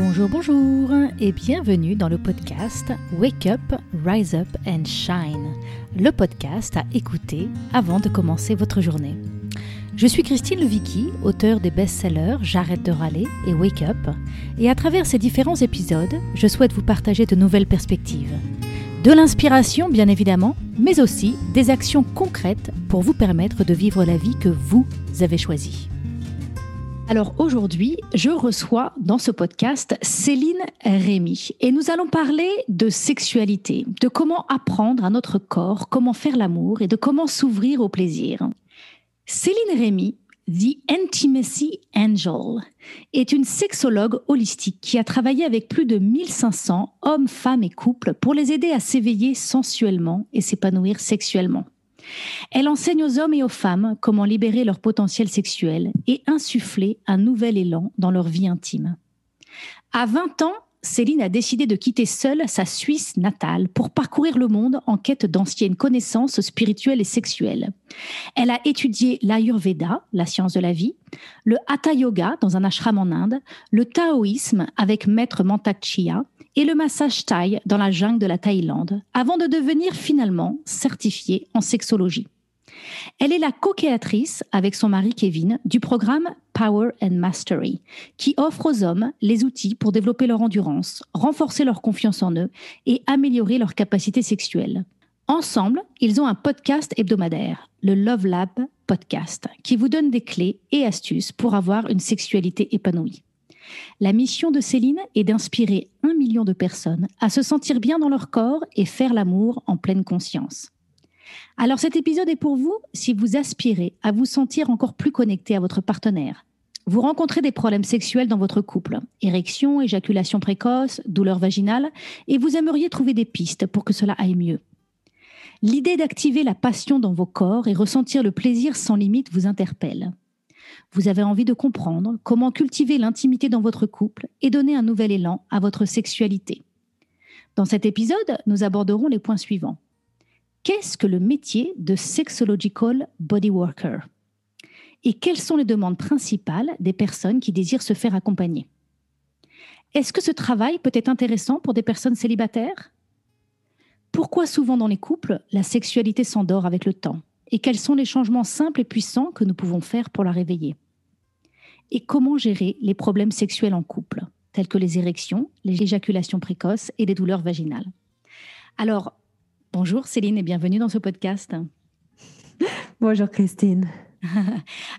Bonjour, bonjour et bienvenue dans le podcast Wake Up, Rise Up and Shine, le podcast à écouter avant de commencer votre journée. Je suis Christine Levicki, auteure des best-sellers J'arrête de râler et Wake Up, et à travers ces différents épisodes, je souhaite vous partager de nouvelles perspectives. De l'inspiration, bien évidemment, mais aussi des actions concrètes pour vous permettre de vivre la vie que vous avez choisie. Alors aujourd'hui, je reçois dans ce podcast Céline Rémy et nous allons parler de sexualité, de comment apprendre à notre corps, comment faire l'amour et de comment s'ouvrir au plaisir. Céline Rémy, The Intimacy Angel, est une sexologue holistique qui a travaillé avec plus de 1500 hommes, femmes et couples pour les aider à s'éveiller sensuellement et s'épanouir sexuellement. Elle enseigne aux hommes et aux femmes comment libérer leur potentiel sexuel et insuffler un nouvel élan dans leur vie intime. À 20 ans, Céline a décidé de quitter seule sa Suisse natale pour parcourir le monde en quête d'anciennes connaissances spirituelles et sexuelles. Elle a étudié l'Ayurveda, la science de la vie, le Hatha Yoga dans un ashram en Inde, le taoïsme avec maître Mantak Chia et le massage Thai dans la jungle de la Thaïlande, avant de devenir finalement certifiée en sexologie. Elle est la co-créatrice avec son mari Kevin du programme Power and Mastery, qui offre aux hommes les outils pour développer leur endurance, renforcer leur confiance en eux et améliorer leur capacité sexuelle. Ensemble, ils ont un podcast hebdomadaire, le Love Lab Podcast, qui vous donne des clés et astuces pour avoir une sexualité épanouie. La mission de Céline est d'inspirer un million de personnes à se sentir bien dans leur corps et faire l'amour en pleine conscience. Alors cet épisode est pour vous si vous aspirez à vous sentir encore plus connecté à votre partenaire. Vous rencontrez des problèmes sexuels dans votre couple, érection, éjaculation précoce, douleur vaginale, et vous aimeriez trouver des pistes pour que cela aille mieux. L'idée d'activer la passion dans vos corps et ressentir le plaisir sans limite vous interpelle. Vous avez envie de comprendre comment cultiver l'intimité dans votre couple et donner un nouvel élan à votre sexualité. Dans cet épisode, nous aborderons les points suivants. Qu'est-ce que le métier de sexological body worker Et quelles sont les demandes principales des personnes qui désirent se faire accompagner? Est-ce que ce travail peut être intéressant pour des personnes célibataires? Pourquoi souvent dans les couples, la sexualité s'endort avec le temps? Et quels sont les changements simples et puissants que nous pouvons faire pour la réveiller? Et comment gérer les problèmes sexuels en couple, tels que les érections, les éjaculations précoces et les douleurs vaginales? Alors, bonjour Céline et bienvenue dans ce podcast. Bonjour Christine.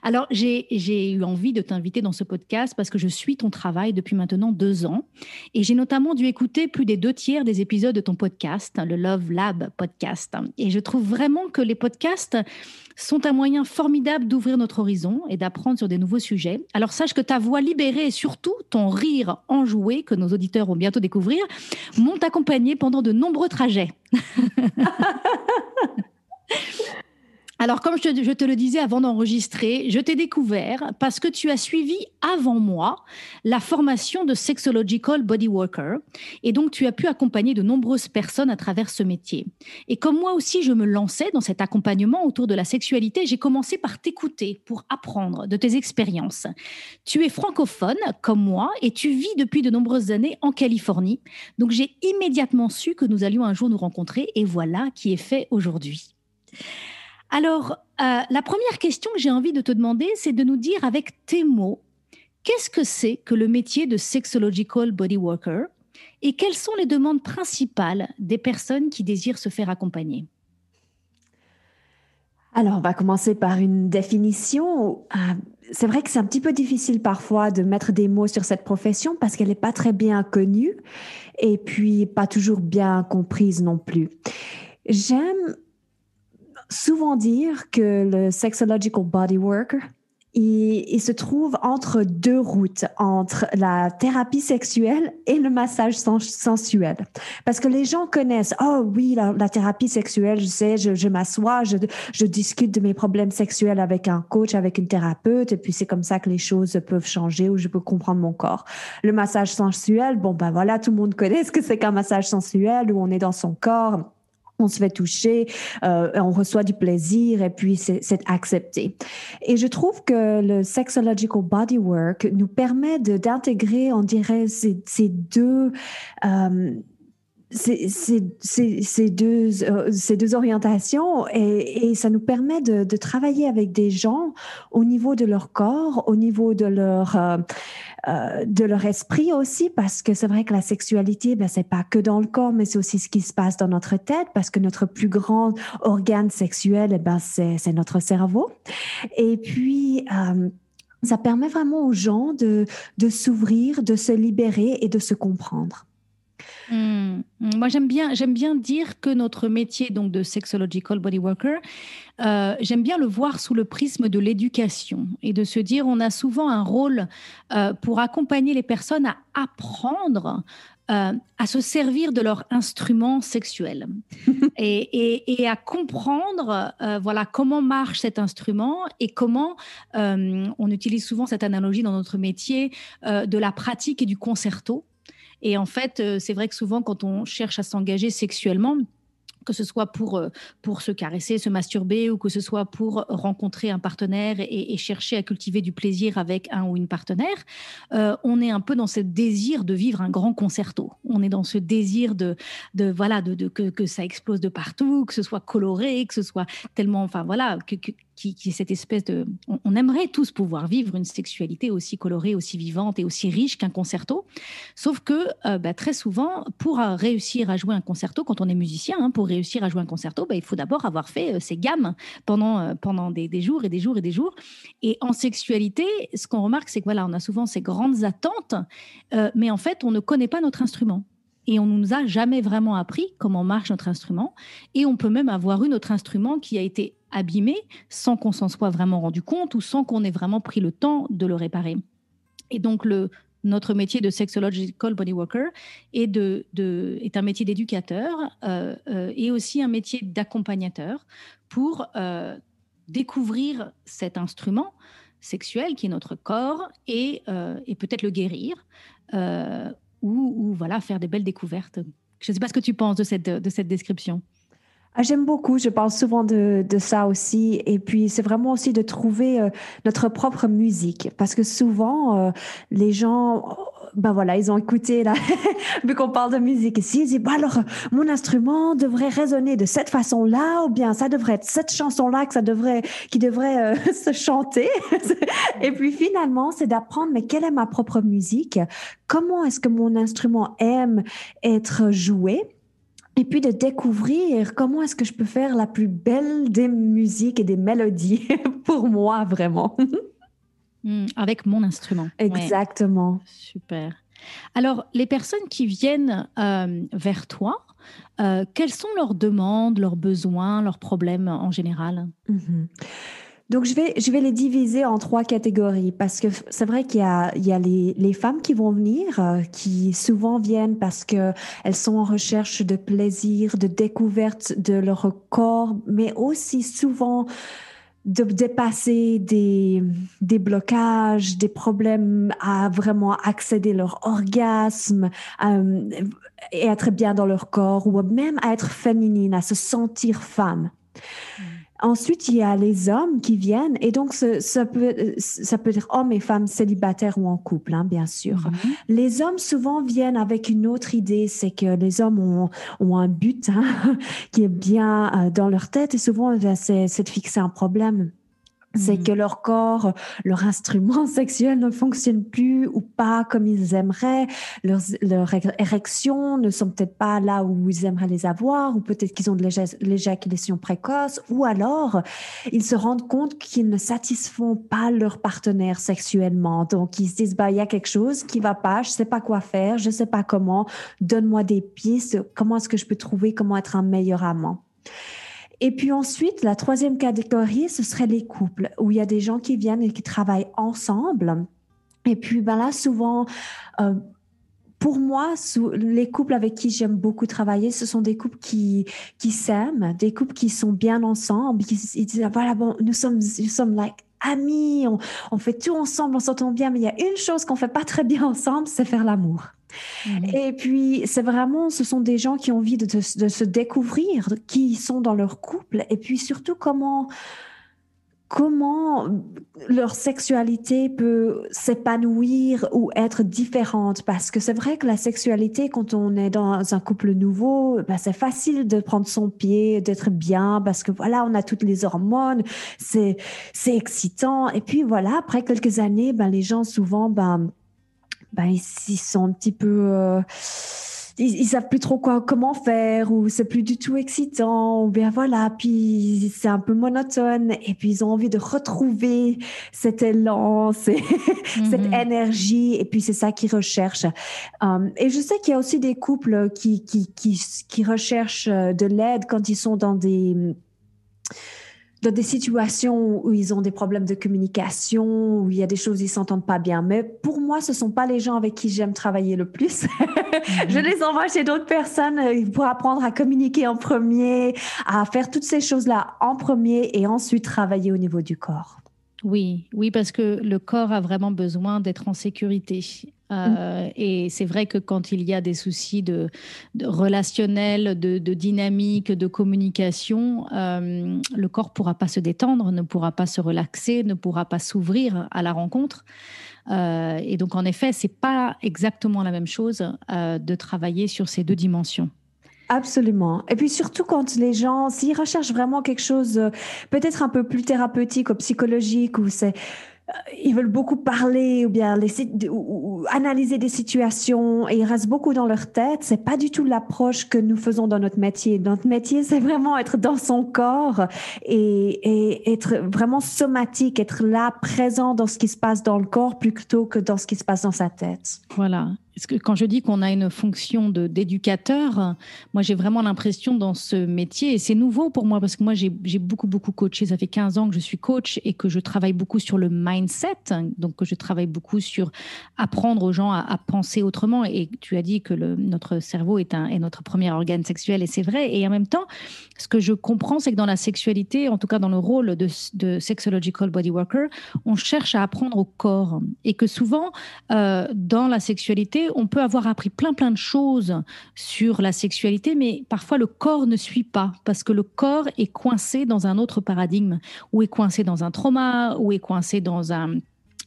Alors, j'ai eu envie de t'inviter dans ce podcast parce que je suis ton travail depuis maintenant deux ans. Et j'ai notamment dû écouter plus des deux tiers des épisodes de ton podcast, le Love Lab podcast. Et je trouve vraiment que les podcasts sont un moyen formidable d'ouvrir notre horizon et d'apprendre sur des nouveaux sujets. Alors sache que ta voix libérée et surtout ton rire enjoué, que nos auditeurs vont bientôt découvrir, m'ont accompagné pendant de nombreux trajets. Alors, comme je te, le disais avant d'enregistrer, je t'ai découvert parce que tu as suivi avant moi la formation de Sexological Body Worker. Et donc, tu as pu accompagner de nombreuses personnes à travers ce métier. Et comme moi aussi, je me lançais dans cet accompagnement autour de la sexualité, j'ai commencé par t'écouter pour apprendre de tes expériences. Tu es francophone comme moi et tu vis depuis de nombreuses années en Californie. Donc, j'ai immédiatement su que nous allions un jour nous rencontrer et voilà qui est fait aujourd'hui. Alors, euh, la première question que j'ai envie de te demander, c'est de nous dire avec tes mots, qu'est-ce que c'est que le métier de sexological body worker et quelles sont les demandes principales des personnes qui désirent se faire accompagner? Alors, on va commencer par une définition. Euh, c'est vrai que c'est un petit peu difficile parfois de mettre des mots sur cette profession parce qu'elle n'est pas très bien connue et puis pas toujours bien comprise non plus. J'aime souvent dire que le sexological body worker, il, se trouve entre deux routes, entre la thérapie sexuelle et le massage sensuel. Parce que les gens connaissent, oh oui, la, thérapie sexuelle, je sais, je, m'assois, je, je, discute de mes problèmes sexuels avec un coach, avec une thérapeute, et puis c'est comme ça que les choses peuvent changer ou je peux comprendre mon corps. Le massage sensuel, bon ben voilà, tout le monde connaît ce que c'est qu'un massage sensuel où on est dans son corps on se fait toucher, euh, on reçoit du plaisir et puis c'est accepté. Et je trouve que le sexological bodywork nous permet d'intégrer, on dirait, ces, ces deux... Euh, ces, deux, euh, ces deux orientations et, et ça nous permet de, de, travailler avec des gens au niveau de leur corps, au niveau de leur, euh, euh, de leur esprit aussi, parce que c'est vrai que la sexualité, ben, c'est pas que dans le corps, mais c'est aussi ce qui se passe dans notre tête, parce que notre plus grand organe sexuel, eh ben, c'est notre cerveau. Et puis, euh, ça permet vraiment aux gens de, de s'ouvrir, de se libérer et de se comprendre. Hmm. Moi, j'aime bien, j'aime bien dire que notre métier donc de sexological body worker, euh, j'aime bien le voir sous le prisme de l'éducation et de se dire on a souvent un rôle euh, pour accompagner les personnes à apprendre euh, à se servir de leur instrument sexuel et, et, à comprendre voilà comment marche cet instrument et comment on utilise souvent cette analogie dans notre métier de la pratique et du concerto et en fait, euh, c'est vrai que souvent, quand on cherche à s'engager sexuellement, que ce soit pour, euh, pour se caresser, se masturber, ou que ce soit pour rencontrer un partenaire et, chercher à cultiver du plaisir avec un ou une partenaire, euh, on est un peu dans ce désir de vivre un grand concerto. On est dans ce désir de, de voilà, de, que, que, ça explose de partout, que ce soit coloré, que ce soit tellement, enfin voilà, que, qui, est cette espèce de... On, aimerait tous pouvoir vivre une sexualité aussi colorée, aussi vivante et aussi riche qu'un concerto. Sauf que euh, bah, très souvent, pour réussir à jouer un concerto, quand on est musicien, hein, pour réussir à jouer un concerto, bah, il faut d'abord avoir fait euh, ses gammes pendant, euh, pendant des, jours et des jours et des jours. Et en sexualité, ce qu'on remarque, c'est que voilà, on a souvent ces grandes attentes, mais en fait, on ne connaît pas notre instrument et on ne nous a jamais vraiment appris comment marche notre instrument. Et on peut même avoir eu notre instrument qui a été abîmé sans qu'on s'en soit vraiment rendu compte ou sans qu'on ait vraiment pris le temps de le réparer. Et donc, notre métier de sexological body worker est, est un métier d'éducateur euh, euh, et aussi un métier d'accompagnateur pour euh, découvrir cet instrument sexuel qui est notre corps et peut-être le guérir ou, voilà faire des belles découvertes. Je ne sais pas ce que tu penses de cette, de cette description. Ah, j'aime beaucoup, je parle souvent de, de ça aussi. Et puis, c'est vraiment aussi de trouver euh, notre propre musique. Parce que souvent, euh, les gens, ben voilà, ils ont écouté, là, vu qu'on parle de musique ici, ils disent, bah alors, mon instrument devrait résonner de cette façon-là, ou bien ça devrait être cette chanson-là que ça devrait, qui devrait euh, se chanter. Et puis, finalement, c'est d'apprendre, mais quelle est ma propre musique? Comment est-ce que mon instrument aime être joué? Et puis de découvrir comment est-ce que je peux faire la plus belle des musiques et des mélodies pour moi, vraiment. Hmm, avec mon instrument. Exactement. Super. Alors, les personnes qui viennent euh, vers toi, euh, quelles sont leurs demandes, leurs besoins, leurs problèmes en général? Mm-hmm. Donc, je vais, je vais les diviser en trois catégories parce que c'est vrai qu'il y a, il y a les, les femmes qui vont venir, euh, qui souvent viennent parce qu'elles sont en recherche de plaisir, de découverte de leur corps, mais aussi souvent de dépasser des, des blocages, des problèmes à vraiment accéder à leur orgasme euh, et être bien dans leur corps ou même à être féminine, à se sentir femme. Mm. Ensuite, il y a les hommes qui viennent et donc ça peut, ça peut être hommes et femmes célibataires ou en couple, hein, bien sûr. Mhm. Les hommes souvent viennent avec une autre idée, c'est que les hommes ont, ont un but hein, qui est bien euh, dans leur tête et souvent ben, c'est de fixer un problème c'est mmh. que leur corps, leur instrument sexuel ne fonctionne plus ou pas comme ils aimeraient. Leurs, leurs érections ne sont peut-être pas là où ils aimeraient les avoir, ou peut-être qu'ils ont de l'éjaculation précoce, ou alors ils se rendent compte qu'ils ne satisfont pas leur partenaire sexuellement. Donc ils se disent bah il y a quelque chose qui va pas, je sais pas quoi faire, je sais pas comment. Donne-moi des pistes. Comment est-ce que je peux trouver comment être un meilleur amant? Et puis ensuite, la troisième catégorie, ce serait les couples, où il y a des gens qui viennent et qui travaillent ensemble. Et puis ben là, souvent, euh, pour moi, les couples avec qui j'aime beaucoup travailler, ce sont des couples qui, qui s'aiment, des couples qui sont bien ensemble, qui ils disent, voilà, bon, nous sommes, nous sommes like amis, on, fait tout ensemble, on s'entend bien, mais il y a une chose qu'on fait pas très bien ensemble, c'est faire l'amour. Et puis, c'est vraiment, ce sont des gens qui ont envie de, de, se découvrir, qui sont dans leur couple, et puis surtout comment comment leur sexualité peut s'épanouir ou être différente? Parce que c'est vrai que la sexualité, quand on est dans un couple nouveau, ben c'est facile de prendre son pied, d'être bien, parce que voilà, on a toutes les hormones, c'est, c'est excitant. Et puis voilà, après quelques années, ben, les gens souvent, ben, ben, ils, sont un petit peu... Euh, ils, savent plus trop quoi, comment faire, ou c'est plus du tout excitant, ou bien voilà, puis c'est un peu monotone, et puis ils ont envie de retrouver cet élan, cette mhm. énergie, et puis c'est ça qu'ils recherchent. Um, et je sais qu'il y a aussi des couples qui, qui, qui, qui recherchent euh, de l'aide quand ils sont dans des dans des situations où ils ont des problèmes de communication, où il y a des choses, ils s'entendent pas bien. Mais pour moi, ce sont pas les gens avec qui j'aime travailler le plus. Je mhm. les envoie chez d'autres personnes euh, pour apprendre à communiquer en premier, à faire toutes ces choses-là en premier et ensuite travailler au niveau du corps. Oui, oui, parce que le corps a vraiment besoin d'être en sécurité. Euh. Et c'est vrai que quand il y a des soucis de, relationnels, de, dynamique, de communication, euh, le corps pourra pas se détendre, ne pourra pas se relaxer, ne pourra pas s'ouvrir à la rencontre. Euh, et donc, en effet, c'est pas exactement la même chose de travailler sur ces deux dimensions. Absolument. Et puis surtout quand les gens, s'ils recherchent vraiment quelque chose peut-être un peu plus thérapeutique ou psychologique, ou c'est ils veulent beaucoup parler ou bien analyser des situations et ils restent beaucoup dans leur tête. C'est pas du tout l'approche que nous faisons dans notre métier. Notre métier, c'est vraiment être dans son corps et, être vraiment somatique, être là, présent dans ce qui se passe dans le corps plutôt que dans ce qui se passe dans sa tête. Voilà quand je dis qu'on a une fonction d'éducateur, moi j'ai vraiment l'impression dans ce métier, et c'est nouveau pour moi parce que moi j'ai beaucoup, beaucoup coaché, ça fait 15 ans que je suis coach et que je travaille beaucoup sur le mindset, donc que je travaille beaucoup sur apprendre aux gens à, penser autrement. Et tu as dit que notre cerveau est, notre premier organe sexuel, et c'est vrai. Et en même temps, ce que je comprends, c'est que dans la sexualité, en tout cas dans le rôle de, de sexological body worker, on cherche à apprendre au corps, et que souvent, euh, dans la sexualité, on peut avoir appris plein plein de choses sur la sexualité, mais parfois le corps ne suit pas parce que le corps est coincé dans un autre paradigme, ou est coincé dans un trauma, ou est coincé dans un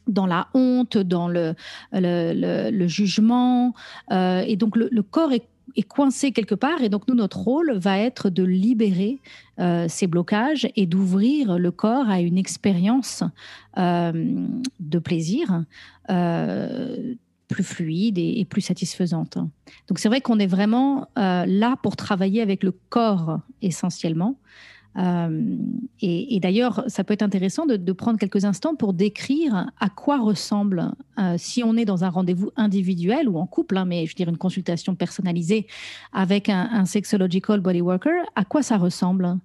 dans la honte, dans le, le, jugement. Euh, et donc le, corps est, coincé quelque part. Et donc nous, notre rôle va être de libérer euh, ces blocages et d'ouvrir le corps à une expérience euh, de plaisir plus fluide et, plus satisfaisante. Donc c'est vrai qu'on est vraiment euh, là pour travailler avec le corps essentiellement. Euh, et, d'ailleurs, ça peut être intéressant de, prendre quelques instants pour décrire à quoi ressemble, euh, si on est dans un rendez-vous individuel ou en couple, hein, mais je veux dire une consultation personnalisée avec un, un sexological body worker, à quoi ça ressemble?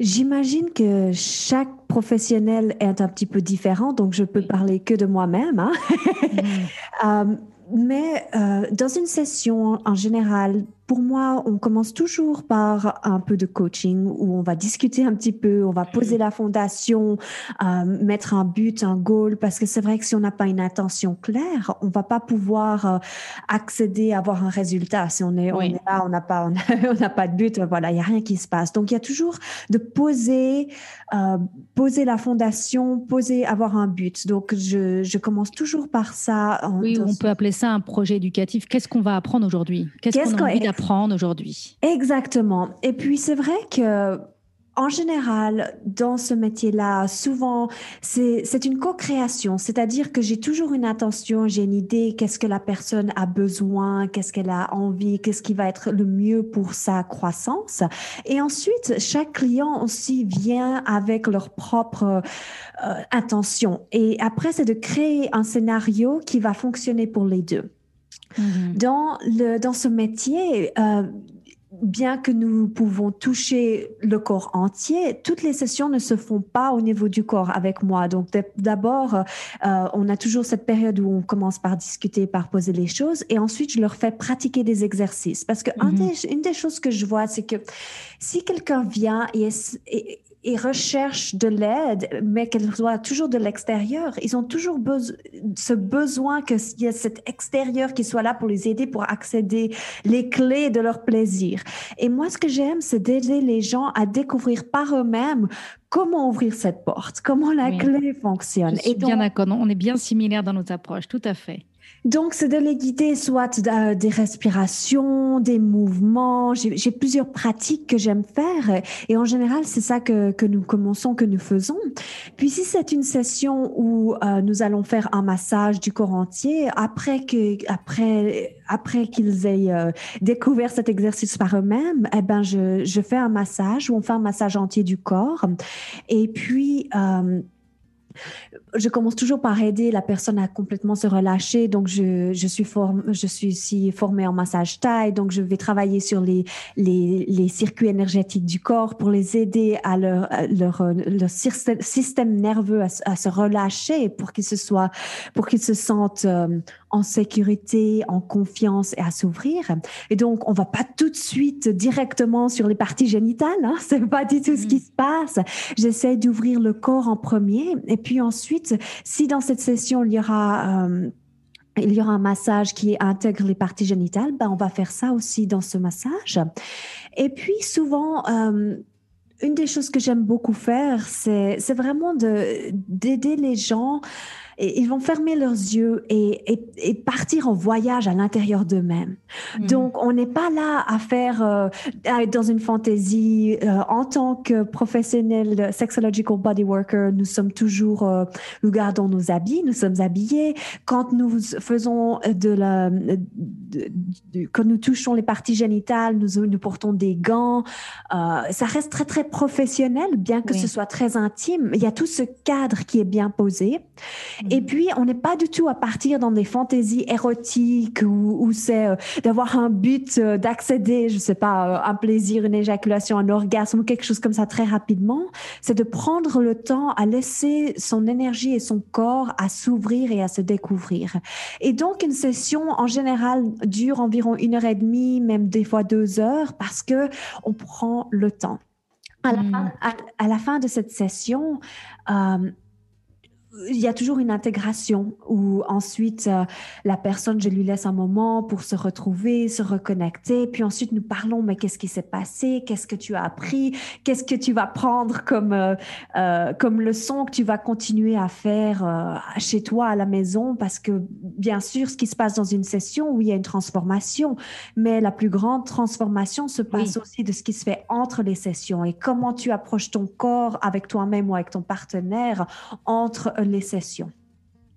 J'imagine que chaque professionnel est un petit peu différent, donc je peux parler que de moi-même. Hein? Euh, mais euh, dans une session en général, pour moi, on commence toujours par un peu de coaching où on va discuter un petit peu, on va poser la fondation, euh, mettre un but, un goal, parce que c'est vrai que si on n'a pas une intention claire, on va pas pouvoir euh, accéder à avoir un résultat. Si on est, on est là, on n'a pas, on n'a pas de but, voilà, il y a rien qui se passe. Donc il y a toujours de poser, euh, poser la fondation, poser, avoir un but. Donc je, je commence toujours par ça. oui, on peut appeler ça un projet éducatif. Qu'est-ce qu'on va apprendre aujourd'hui? Qu'est-ce qu'on a aujourd'hui. Exactement. Et puis c'est vrai que en général, dans ce métier-là, souvent, c'est une co-création, c'est-à-dire que j'ai toujours une intention, j'ai une idée, qu'est-ce que la personne a besoin, qu'est-ce qu'elle a envie, qu'est-ce qui va être le mieux pour sa croissance. Et ensuite, chaque client aussi vient avec leur propre euh, intention. Et après, c'est de créer un scénario qui va fonctionner pour les deux. Mhm. Dans, le, dans ce métier, euh, bien que nous pouvons toucher le corps entier, toutes les sessions ne se font pas au niveau du corps avec moi. Donc d'abord, euh, on a toujours cette période où on commence par discuter, par poser les choses, et ensuite je leur fais pratiquer des exercices. Parce que mhm. une des choses que je vois, c'est que si quelqu'un vient et, et recherchent de l'aide, mais qu'elle soit toujours de l'extérieur. Ils ont toujours ce besoin qu'il y ait cet extérieur qui soit là pour les aider, pour accéder les clés de leur plaisir. Et moi, ce que j'aime, c'est d'aider les gens à découvrir par eux-mêmes comment ouvrir cette porte, comment la clé fonctionne. et bien d'accord, on est bien similaires dans nos approches, tout à fait. Donc, c'est de les guider soit des respirations, des mouvements. J'ai plusieurs pratiques que j'aime faire et en général, c'est ça que, nous commençons, que nous faisons. Puis, si c'est une session où euh, nous allons faire un massage du corps entier, après après, qu'ils aient euh, découvert cet exercice par eux-mêmes, eh ben, je, je, fais un massage où on fait un massage entier du corps. Et puis, euh, je commence toujours par aider la personne à complètement se relâcher. Donc, je, suis, je suis aussi formée en massage taille. Donc, je vais travailler sur les, les, circuits énergétiques du corps pour les aider à leur, leur, leur système nerveux à, se relâcher pour qu'ils se soient, pour qu'ils se sentent euh, en sécurité, en confiance et à s'ouvrir. Et donc, on va pas tout de suite directement sur les parties génitales. Hein. C'est pas du tout ce qui mm. se passe. J'essaie d'ouvrir le corps en premier et puis ensuite, si dans cette session, il y aura... Euh, il y aura un massage qui intègre les parties génitales, ben on va faire ça aussi dans ce massage. Et puis souvent, euh, une des choses que j'aime beaucoup faire, c'est vraiment d'aider les gens et ils vont fermer leurs yeux et, et, partir en voyage à l'intérieur d'eux-mêmes. Mm. Donc, on n'est pas là à faire, euh, à être dans une fantaisie. Euh, en tant que professionnel sexological body worker, nous sommes toujours, euh, nous gardons nos habits, nous sommes habillés. Quand nous faisons de la, quand nous touchons les parties génitales, nous, nous portons des gants. ça reste très, très professionnel, bien que ce soit très intime. Il y a tout ce cadre qui est bien posé. Et puis, on n'est pas du tout à partir dans des fantaisies érotiques où, c'est euh, d'avoir un but euh, d'accéder, je sais pas, euh, un plaisir, une éjaculation, un orgasme ou quelque chose comme ça très rapidement. C'est de prendre le temps à laisser son énergie et son corps à s'ouvrir et à se découvrir. Et donc, une session, en général, dure environ une heure et demie, même des fois deux heures, parce que on prend le temps. À la, fin, hmm. à, la fin de cette session, il y a toujours une intégration où ensuite euh, la personne, je lui laisse un moment pour se retrouver, se reconnecter, puis ensuite nous parlons, mais qu'est-ce qui s'est passé, qu'est-ce que tu as appris, qu'est-ce que tu vas prendre comme, euh, euh, comme leçon que tu vas continuer à faire chez toi à la maison, parce que bien sûr, ce qui se passe dans une session, où il y a une transformation, mais la plus grande transformation se passe aussi de ce qui se fait entre les sessions. Et comment tu approches ton corps avec toi-même ou avec ton partenaire entre les sessions.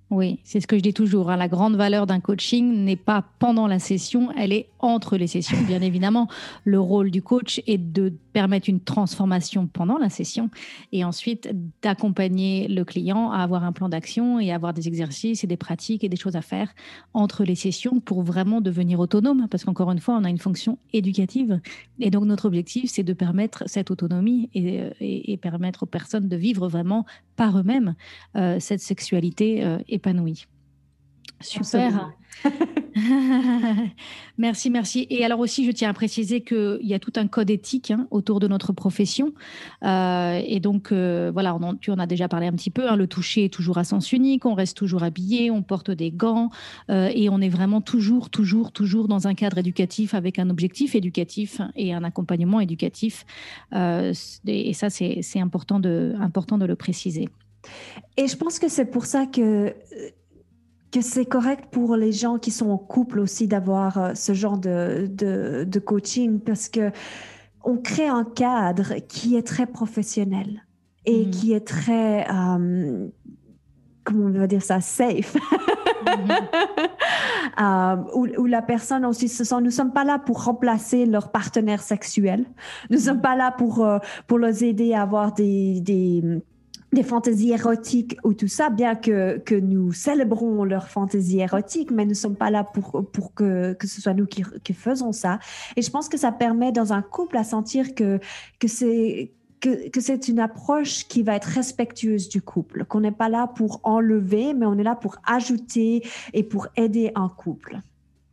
Oui, c'est ce que je dis toujours. Hein. La grande valeur d'un coaching n'est pas pendant la session, elle est entre les sessions. Bien évidemment, le rôle du coach est de permettre une transformation pendant la session et ensuite d'accompagner le client à avoir un plan d'action et avoir des exercices et des pratiques et des choses à faire entre les sessions pour vraiment devenir autonome. Parce qu'encore une fois, on a une fonction éducative et donc notre objectif, c'est de permettre cette autonomie et, permettre aux personnes de vivre vraiment par eux-mêmes euh, cette sexualité euh, épanouie. Super. merci, merci. Et alors aussi, je tiens à préciser qu'il y a tout un code éthique hein, autour de notre profession. Euh, et donc, euh, voilà, on tu en as déjà parlé un petit peu. Hein, le toucher est toujours à sens unique, on reste toujours habillé, on porte des gants euh, et on est vraiment toujours, toujours, toujours dans un cadre éducatif avec un objectif éducatif et un accompagnement éducatif. et ça, c'est important de, important de le préciser. Et je pense que c'est pour ça que que c'est correct pour les gens qui sont en couple aussi d'avoir euh, ce genre de, de, coaching parce que on crée un cadre qui est très professionnel et mm-hmm. qui est très, euh, comment on va dire ça, safe. Mm-hmm. Euh, où, la personne aussi se sent, nous sommes pas là pour remplacer leur partenaire sexuel. Nous ne sommes pas là pour, pour les aider à avoir des, des des fantaisies érotiques ou tout ça, bien que, que nous célébrons leurs fantaisies érotiques, mais nous ne sommes pas là pour, pour que, que ce soit nous qui, qui faisons ça. Et je pense que ça permet dans un couple à sentir que, que c'est que, que c'est une approche qui va être respectueuse du couple, qu'on n'est pas là pour enlever, mais on est là pour ajouter et pour aider un couple.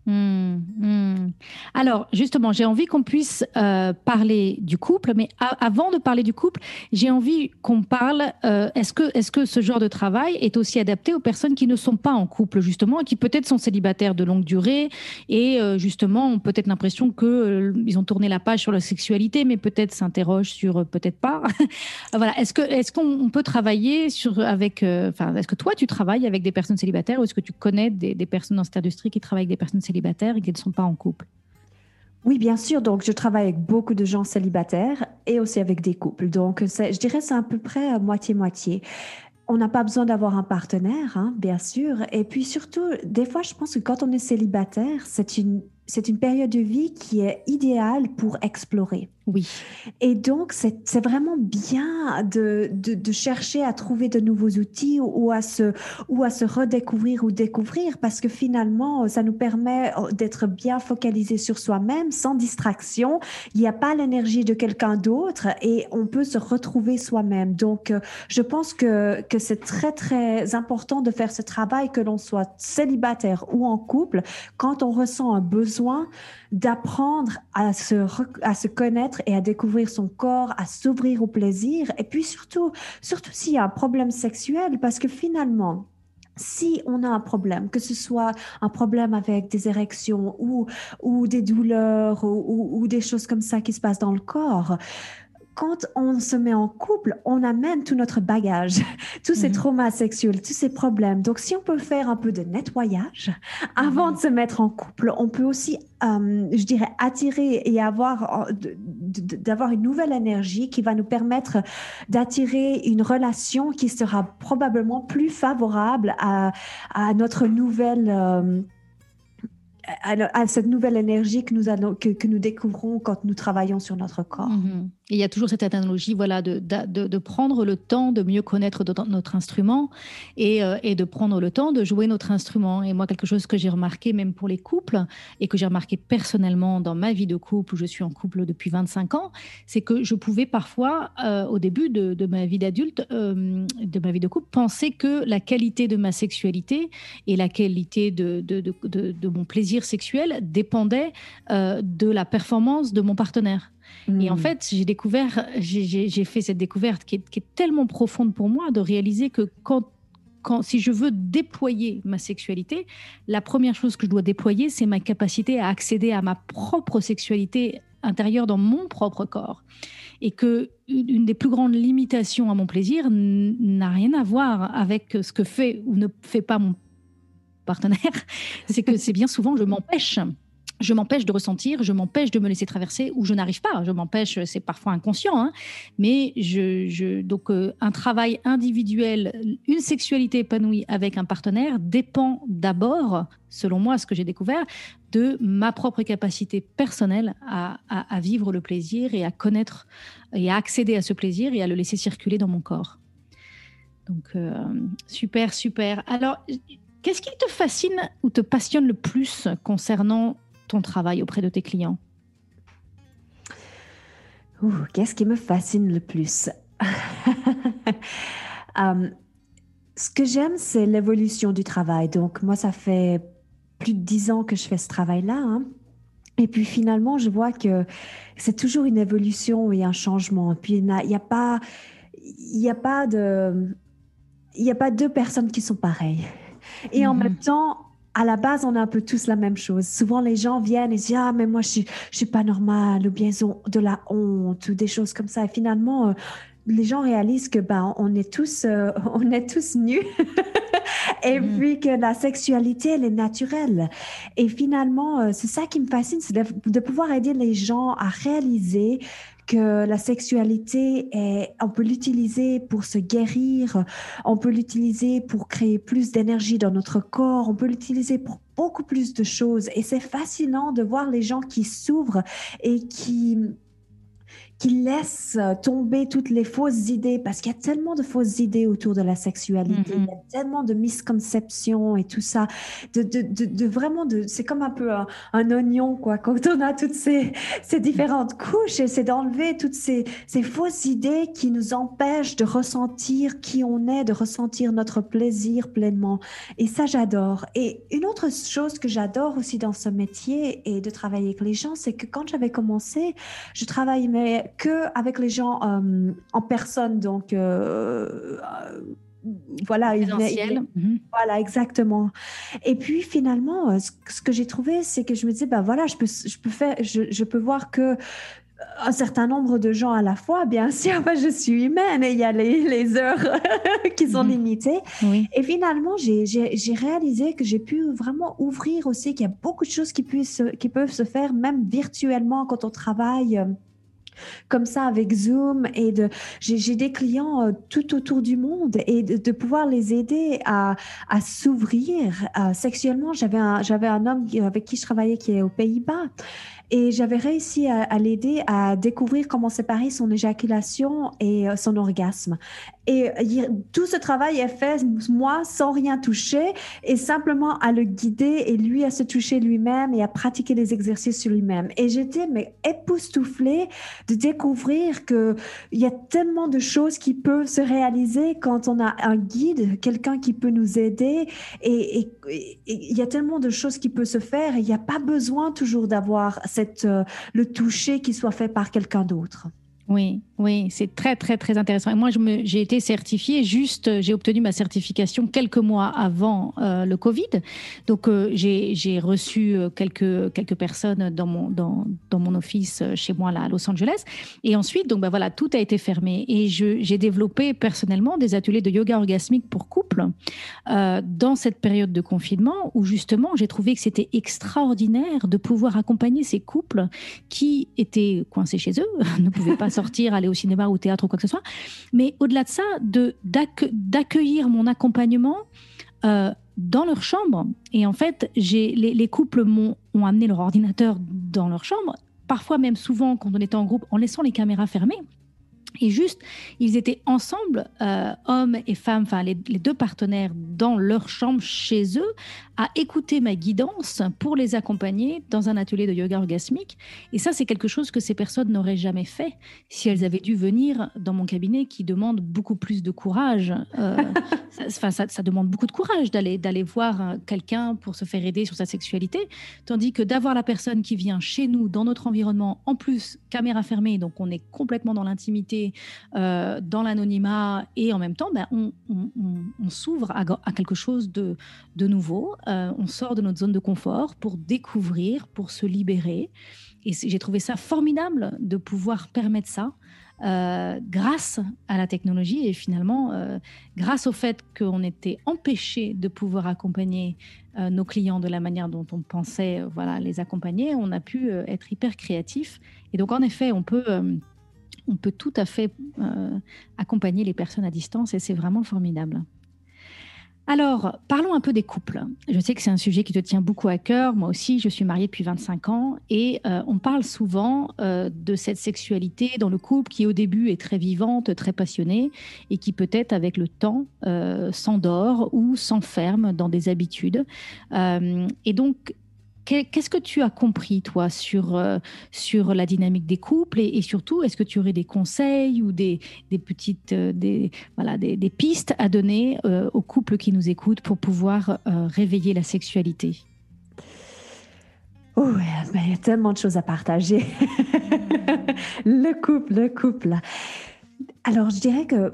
Hmm, hmm. Alors, justement, j'ai envie qu'on puisse euh, parler du couple, mais avant de parler du couple, j'ai envie qu'on parle, euh, est-ce que, est que ce genre de travail est aussi adapté aux personnes qui ne sont pas en couple, justement, et qui peut-être sont célibataires de longue durée, et euh, justement ont peut-être l'impression qu'ils ont tourné la page sur la sexualité, mais peut-être s'interrogent sur peut-être pas. voilà, est-ce que est qu'on peut travailler sur, avec, enfin, est-ce que toi, tu travailles avec des personnes célibataires, ou est-ce que tu connais des personnes dans cette industrie qui travaillent avec des personnes célibataires et qui ne sont pas en couple oui, bien sûr. Donc, je travaille avec beaucoup de gens célibataires et aussi avec des couples. Donc, je dirais c'est à peu près moitié-moitié. On n'a pas besoin d'avoir un partenaire, hein, bien sûr. Et puis surtout, des fois, je pense que quand on est célibataire, c'est une, c'est une période de vie qui est idéale pour explorer. Oui. Et donc, c'est vraiment bien de, de, chercher à trouver de nouveaux outils ou, à se, ou à se redécouvrir ou découvrir parce que finalement, ça nous permet euh, d'être bien focalisé sur soi-même, sans distraction. Il n'y a pas l'énergie de quelqu'un d'autre et on peut se retrouver soi-même. Donc, euh, je pense que, que c'est très, très important de faire ce travail, que l'on soit célibataire ou en couple, quand on ressent un besoin d'apprendre à se, à se connaître et à découvrir son corps, à s'ouvrir au plaisir. Et puis surtout, surtout s'il y a un problème sexuel, parce que finalement, si on a un problème, que ce soit un problème avec des érections ou, ou des douleurs ou, ou des choses comme ça qui se passent dans le corps, quand on se met en couple, on amène tout notre bagage, tous ces mhm. traumas sexuels, tous ces problèmes. Donc, si on peut faire un peu de nettoyage avant mhm. de se mettre en couple, on peut aussi, euh, je dirais, attirer et avoir, euh, d'avoir une nouvelle énergie qui va nous permettre d'attirer une relation qui sera probablement plus favorable à, notre nouvelle... Euh, à, cette nouvelle énergie que nous, allons, que, nous découvrons quand nous travaillons sur notre corps. Il y a toujours cette analogie voilà, de, de, prendre le temps de mieux connaître notre instrument et, euh, et, de prendre le temps de jouer notre instrument. Et moi, quelque chose que j'ai remarqué même pour les couples et que j'ai remarqué personnellement dans ma vie de couple, où je suis en couple depuis 25 ans, c'est que je pouvais parfois, euh, au début de, de ma vie d'adulte, euh, de ma vie de couple, penser que la qualité de ma sexualité et la qualité de, de mon plaisir sexuel dépendait de la performance de mon partenaire. Et en hmm. fait, j'ai découvert, j'ai fait cette découverte qui est, tellement profonde pour moi de réaliser que quand, quand, si je veux déployer ma sexualité, la première chose que je dois déployer, c'est ma capacité à accéder à ma propre sexualité intérieure dans mon propre corps. Et que une des plus grandes limitations à mon plaisir n'a rien à voir avec ce que fait ou ne fait pas mon partenaire, c'est que c'est bien souvent je m'empêche je m'empêche de ressentir, je m'empêche de me laisser traverser ou je n'arrive pas. Je m'empêche, c'est parfois inconscient, hein, mais je, donc euh, un travail individuel, une sexualité épanouie avec un partenaire dépend d'abord, selon moi, ce que j'ai découvert, de ma propre capacité personnelle à, vivre le plaisir et à connaître et à accéder à ce plaisir et à le laisser circuler dans mon corps. Donc euh, super, super. Alors, qu'est-ce qui te fascine ou te passionne le plus concernant ton travail auprès de tes clients? Qu'est-ce qui me fascine le plus? Euh, Ce que j'aime, c'est l'évolution du travail. Donc, moi, ça fait plus de dix ans que je fais ce travail-là. Hein. Et puis finalement, je vois que c'est toujours une évolution et un changement. Puis il n'y a, pas, il n'y a pas de, il n'y a pas deux personnes qui sont pareilles. Et en mhm. même temps, à la base, on a un peu tous la même chose. Souvent, les gens viennent et disent Ah, mais moi, je suis, je suis pas normal, ou bien ils ont de la honte, ou des choses comme ça. Et finalement, euh, les gens réalisent que ben, on est tous, euh, on est tous nus. et mm. puis que la sexualité, elle est naturelle. Et finalement, euh, c'est ça qui me fascine, c'est de, pouvoir aider les gens à réaliser que la sexualité, est, on peut l'utiliser pour se guérir, on peut l'utiliser pour créer plus d'énergie dans notre corps, on peut l'utiliser pour beaucoup plus de choses. Et c'est fascinant de voir les gens qui s'ouvrent et qui qui laisse tomber toutes les fausses idées, parce qu'il y a tellement de fausses idées autour de la sexualité, il y a mm-hmm. tellement de misconceptions et tout ça, de, de, de, vraiment, de, c'est comme un peu un, oignon, quoi, quand on a toutes ces, ces différentes couches, et c'est d'enlever toutes ces, ces fausses idées qui nous empêchent de ressentir qui on est, de ressentir notre plaisir pleinement. Et ça, j'adore. Et une autre chose que j'adore aussi dans ce métier et de travailler avec les gens, c'est que quand j'avais commencé, je travaillais que avec les gens euh, en personne, donc euh, euh, voilà, mhm. voilà exactement. Et puis finalement, ce, que j'ai trouvé, c'est que je me disais, ben voilà, je peux, je peux faire, je, je peux voir que un certain nombre de gens à la fois, bien sûr, je suis humaine et il y a les, heures qui sont mhm. limitées. Et finalement, j'ai réalisé que j'ai pu vraiment ouvrir aussi, qu'il y a beaucoup de choses qui, puissent, qui peuvent se faire même virtuellement quand on travaille euh, comme ça avec Zoom et j'ai des clients euh, tout autour du monde et de, pouvoir les aider à, s'ouvrir euh, sexuellement. J'avais un homme avec qui je travaillais qui est aux Pays-Bas et j'avais réussi à, l'aider à découvrir comment séparer son éjaculation et euh, son orgasme. Et tout ce travail est fait, moi, sans rien toucher, et simplement à le guider et lui à se toucher lui-même et à pratiquer les exercices sur lui-même. Et j'étais mais époustouflée de découvrir que il y a tellement de choses qui peuvent se réaliser quand on a un guide, quelqu'un qui peut nous aider. Et il y a tellement de choses qui peuvent se faire. Il n'y a pas besoin toujours d'avoir cette euh, le toucher qui soit fait par quelqu'un d'autre. Oui, oui, c'est très, très, très intéressant. Et moi, j'ai été certifiée, juste, j'ai obtenu ma certification quelques mois avant euh, le Covid. Donc, euh, j'ai reçu euh, quelques, personnes dans mon, dans, mon office chez moi, là, à Los Angeles. Et ensuite, donc, ben, voilà, tout a été fermé. Et j'ai développé personnellement des ateliers de yoga orgasmique pour couples dans cette période de confinement où, justement, j'ai trouvé que c'était extraordinaire de pouvoir accompagner ces couples qui étaient coincés chez eux, ne pouvaient pas sortir, aller au cinéma, au théâtre ou quoi que ce soit. Mais au-delà de ça, d'accueillir mon accompagnement euh, dans leur chambre. Et en fait, les, couples m'ont, ont amené leur ordinateur dans leur chambre, parfois même souvent quand on était en groupe, en laissant les caméras fermées. Et juste, ils étaient ensemble, euh, hommes et femmes, enfin les, deux partenaires, dans leur chambre chez eux, à écouter ma guidance pour les accompagner dans un atelier de yoga orgasmique. Et ça, c'est quelque chose que ces personnes n'auraient jamais fait si elles avaient dû venir dans mon cabinet, qui demande beaucoup plus de courage. Euh, enfin, ça, ça, demande beaucoup de courage d'aller d'aller voir euh, quelqu'un pour se faire aider sur sa sexualité, tandis que d'avoir la personne qui vient chez nous, dans notre environnement, en plus caméra fermée, donc on est complètement dans l'intimité euh, dans l'anonymat et en même temps, ben, on, s'ouvre à, quelque chose de, nouveau. Euh, on sort de notre zone de confort pour découvrir, pour se libérer. Et j'ai trouvé ça formidable de pouvoir permettre ça. Euh, grâce à la technologie et finalement grâce au fait qu'on était empêché de pouvoir accompagner nos clients de la manière dont on pensait les accompagner, on a pu être hyper créatif. Et donc en effet, on peut on peut tout à fait euh, accompagner les personnes à distance et c'est vraiment formidable. Alors, parlons un peu des couples. Je sais que c'est un sujet qui te tient beaucoup à cœur. Moi aussi, je suis mariée depuis 25 ans et euh, on parle souvent euh, de cette sexualité dans le couple qui au début est très vivante, très passionnée et qui peut-être avec le temps s'endort ou s'enferme dans des habitudes. et donc, Qu'est-ce que tu as compris, toi, sur, euh, sur la dynamique des couples et, surtout, est-ce que tu aurais des conseils ou des, des petites euh, des, voilà, des, pistes à donner euh, aux couples qui nous écoutent pour pouvoir réveiller la sexualité? Oh, il y a tellement de choses à partager. le couple, le couple. Alors, je dirais que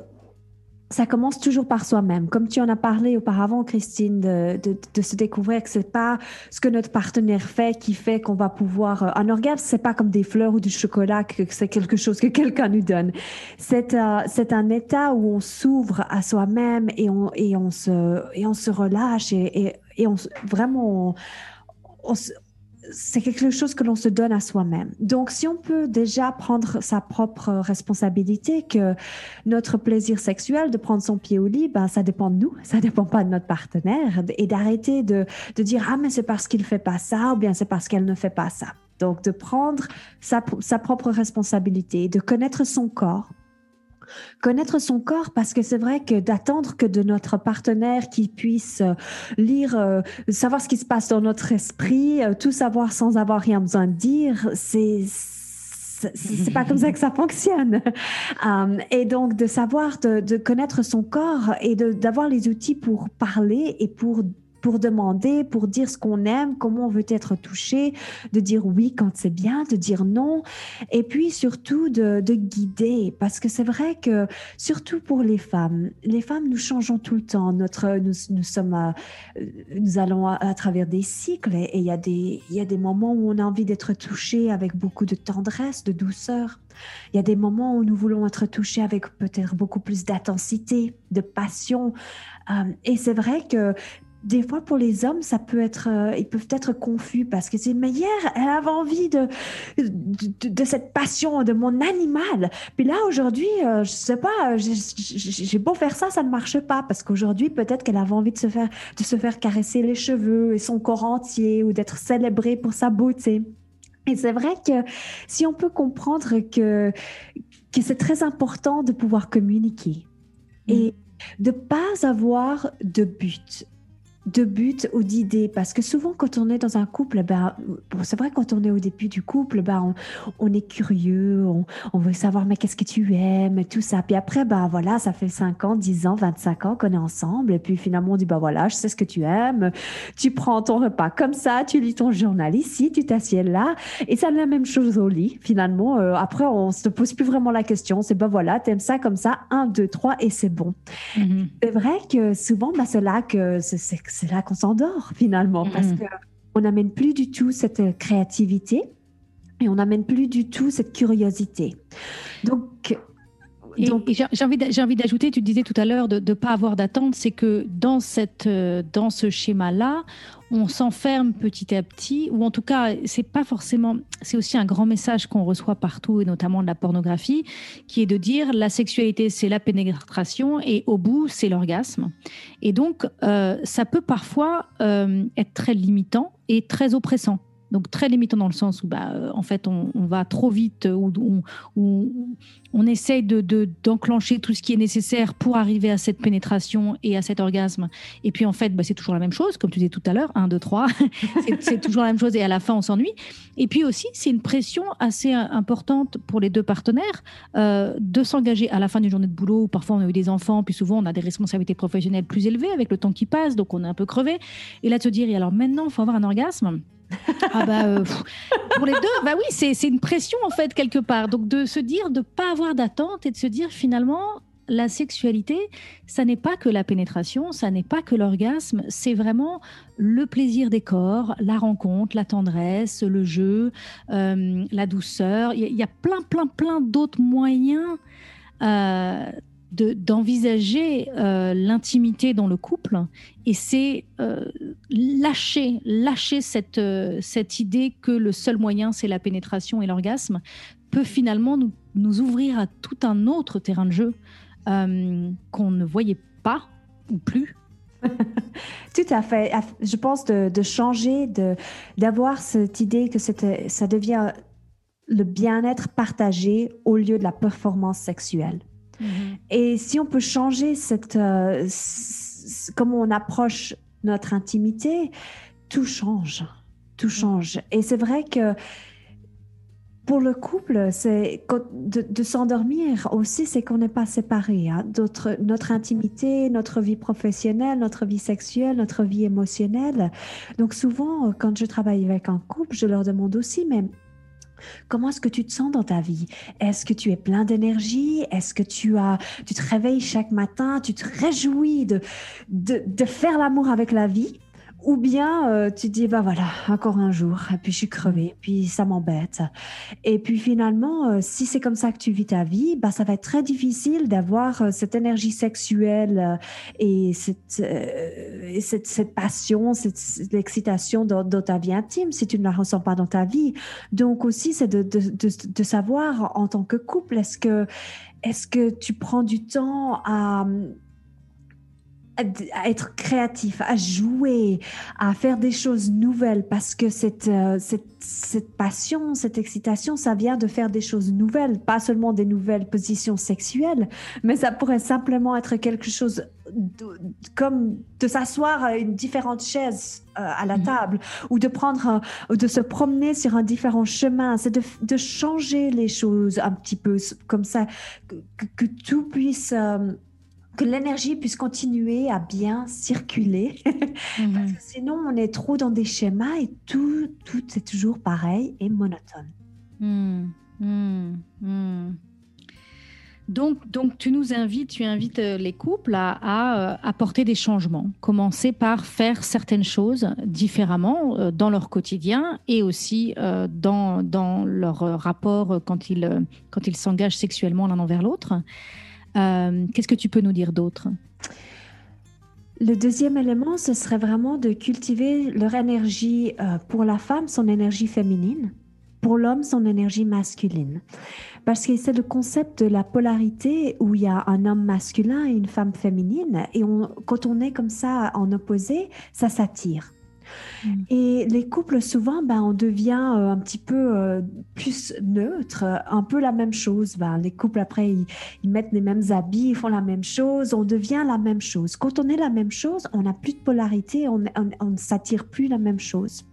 ça commence toujours par soi-même. Comme tu en as parlé auparavant, Christine, de, se découvrir que c'est pas ce que notre partenaire fait qui fait qu'on va pouvoir. Euh, un orgasme, c'est pas comme des fleurs ou du chocolat, que c'est quelque chose que quelqu'un nous donne. C'est euh, c'est un état où on s'ouvre à soi-même et on, et, on se, et on se relâche et, et, on, vraiment, c'est quelque chose que l'on se donne à soi-même. Donc, si on peut déjà prendre sa propre responsabilité, que notre plaisir sexuel, de prendre son pied au lit, ben, ça dépend de nous, ça dépend pas de notre partenaire, et d'arrêter de, de dire ah mais c'est parce qu'il fait pas ça ou bien c'est parce qu'elle ne fait pas ça. Donc, de prendre sa, sa propre responsabilité, de connaître son corps, Connaître son corps, parce que c'est vrai que d'attendre que de notre partenaire qui puisse euh, lire, euh, savoir ce qui se passe dans notre esprit, euh, tout savoir sans avoir rien besoin de dire, c'est c'est pas comme ça que ça fonctionne. et donc de savoir, de, de connaître son corps et d'avoir les outils pour parler et pour pour demander, pour dire ce qu'on aime, comment on veut être touché, de dire oui quand c'est bien, de dire non, et puis surtout de, guider, parce que c'est vrai que surtout pour les femmes, les femmes nous changeons tout le temps. Notre, nous, nous sommes, euh, nous allons à, travers des cycles, et il y a des, il y a des moments où on a envie d'être touché avec beaucoup de tendresse, de douceur. Il y a des moments où nous voulons être touchés avec peut-être beaucoup plus d'intensité, de passion. Euh, et c'est vrai que des fois pour les hommes, ça peut être, euh, ils peuvent être confus parce que c'est mais hier elle avait envie de de, cette passion de mon animal, puis là aujourd'hui, euh, je sais pas, j'ai beau faire ça, ça ne marche pas parce qu'aujourd'hui peut-être qu'elle avait envie de se faire de se faire caresser les cheveux et son corps entier ou d'être célébrée pour sa beauté. Et c'est vrai que si on peut comprendre que que c'est très important de pouvoir communiquer et mmh. de pas avoir de but de but ou d'idée parce que souvent quand on est dans un couple ben c'est vrai quand on est au début du couple ben on, est curieux on, veut savoir mais qu'est-ce que tu aimes tout ça. Puis après ben voilà ça fait 5 ans 10 ans 25 ans qu'on est ensemble. Et puis finalement on dit ben voilà je sais ce que tu aimes. Tu prends ton repas comme ça tu lis ton journal ici tu t'assieds là. Et c'est la même chose au lit finalement. Euh, après on se pose plus vraiment la question. C'est ben voilà t'aimes ça comme ça 1 2 3 et c'est bon. Mm-hmm. c'est vrai que souvent ben, c'est là que c'est c'est là qu'on s'endort finalement, parce mm-hmm. qu'on n'amène plus du tout cette créativité et on n'amène plus du tout cette curiosité. Donc, j'ai envie, envie d'ajouter, tu disais tout à l'heure de ne pas avoir d'attente, c'est que dans, cette, euh, dans ce schéma-là, on s'enferme petit à petit, ou en tout cas, c'est pas forcément. C'est aussi un grand message qu'on reçoit partout, et notamment de la pornographie, qui est de dire la sexualité, c'est la pénétration, et au bout, c'est l'orgasme. Et donc, euh, ça peut parfois euh, être très limitant et très oppressant. Donc très limitant dans le sens où, bah, euh, en fait, on, va trop vite, ou on, essaye de, d'enclencher tout ce qui est nécessaire pour arriver à cette pénétration et à cet orgasme. Et puis en fait, bah, c'est toujours la même chose, comme tu disais tout à l'heure, 1, 2, 3, c'est toujours la même chose et à la fin, on s'ennuie. Et puis aussi, c'est une pression assez euh, importante pour les deux partenaires euh, de s'engager à la fin d'une journée de boulot, parfois on a eu des enfants, puis souvent on a des responsabilités professionnelles plus élevées avec le temps qui passe, donc on est un peu crevé. Et là, de se dire, alors maintenant, il faut avoir un orgasme ah bah euh, pour les deux, bah oui, c'est une pression en fait quelque part. Donc de se dire de pas avoir d'attente et de se dire finalement la sexualité, ça n'est pas que la pénétration, ça n'est pas que l'orgasme, c'est vraiment le plaisir des corps, la rencontre, la tendresse, le jeu, euh, la douceur. Il y, a plein, plein, plein d'autres moyens euh, d'envisager euh, l'intimité dans le couple et c'est euh, lâcher, lâcher cette, euh, cette idée que le seul moyen c'est la pénétration et l'orgasme peut finalement nous, nous, ouvrir à tout un autre terrain de jeu qu'on ne voyait pas ou plus. tout à fait. Je pense de, de changer, d'avoir cette idée que ça devient le bien-être partagé au lieu de la performance sexuelle. Et si on peut changer cette, euh, comment on approche notre intimité, tout change, tout mm-hmm. change. Et c'est vrai que pour le couple, c'est de, s'endormir aussi, c'est qu'on n'est pas séparés. Hein. Notre intimité, notre vie professionnelle, notre vie sexuelle, notre vie émotionnelle. Donc souvent, quand je travaille avec un couple, je leur demande aussi, mais Comment est-ce que tu te sens dans ta vie? Est-ce que tu es plein d'énergie? Est-ce que tu as, tu te réveilles chaque matin, tu te réjouis de, de faire l'amour avec la vie? Ou bien euh, tu te dis, bah voilà, encore un jour, et puis je suis crevée, puis ça m'embête. Et puis finalement, euh, si c'est comme ça que tu vis ta vie, bah ça va être très difficile d'avoir euh, cette énergie sexuelle et cette, cette, cette, passion, cette, excitation dans, dans, ta vie intime si tu ne la ressens pas dans ta vie. Donc aussi, c'est de, de, de, de savoir en tant que couple, est-ce que, est-ce que tu prends du temps à à être créatif, à jouer, à faire des choses nouvelles parce que cette, euh, cette, cette, passion, cette excitation, ça vient de faire des choses nouvelles, pas seulement des nouvelles positions sexuelles, mais ça pourrait simplement être quelque chose comme de s'asseoir à une différente chaise euh, à la mhm. table ou de prendre ou de se promener sur un différent chemin, c'est de, de, changer les choses un petit peu comme ça, que, que tout puisse... Euh, que l'énergie puisse continuer à bien circuler. Parce mhm. que sinon, on est trop dans des schémas et tout, tout est toujours pareil et monotone. Hmm, hmm, hmm. Donc, donc, tu nous invites, tu invites euh, les couples à, à, euh, apporter des changements. Commencer par faire certaines choses différemment euh, dans leur quotidien et aussi dans, dans leur rapport quand ils quand ils s'engagent sexuellement l'un envers l'autre. Euh, qu'est-ce que tu peux nous dire d'autre? Le deuxième élément, ce serait vraiment de cultiver leur énergie euh, pour la femme, son énergie féminine, pour l'homme, son énergie masculine. Parce que c'est le concept de la polarité où il y a un homme masculin et une femme féminine. Et quand on est comme ça en opposé, ça s'attire. Mm. Et les couples, souvent, ben, on devient euh, un petit peu euh, plus neutre, un peu la même chose. Ben, les couples, après, ils, mettent les mêmes habits, ils font la même chose, on devient la même chose. Quand on est la même chose, on n'a plus de polarité, on ne s'attire plus la même chose.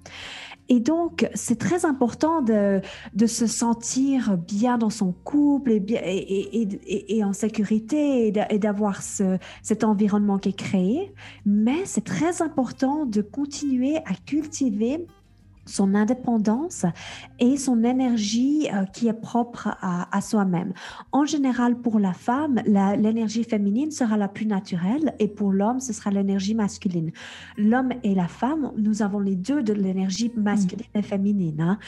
Et donc, c'est très important de, se sentir bien dans son couple et, bien, et, en sécurité et d'avoir ce, cet environnement qui est créé. Mais c'est très important de continuer à cultiver son indépendance et son énergie euh, qui est propre à, soi-même. En général, pour la femme, l'énergie féminine sera la plus naturelle et pour l'homme, ce sera l'énergie masculine. L'homme et la femme, nous avons les deux de l'énergie masculine et féminine. Hein.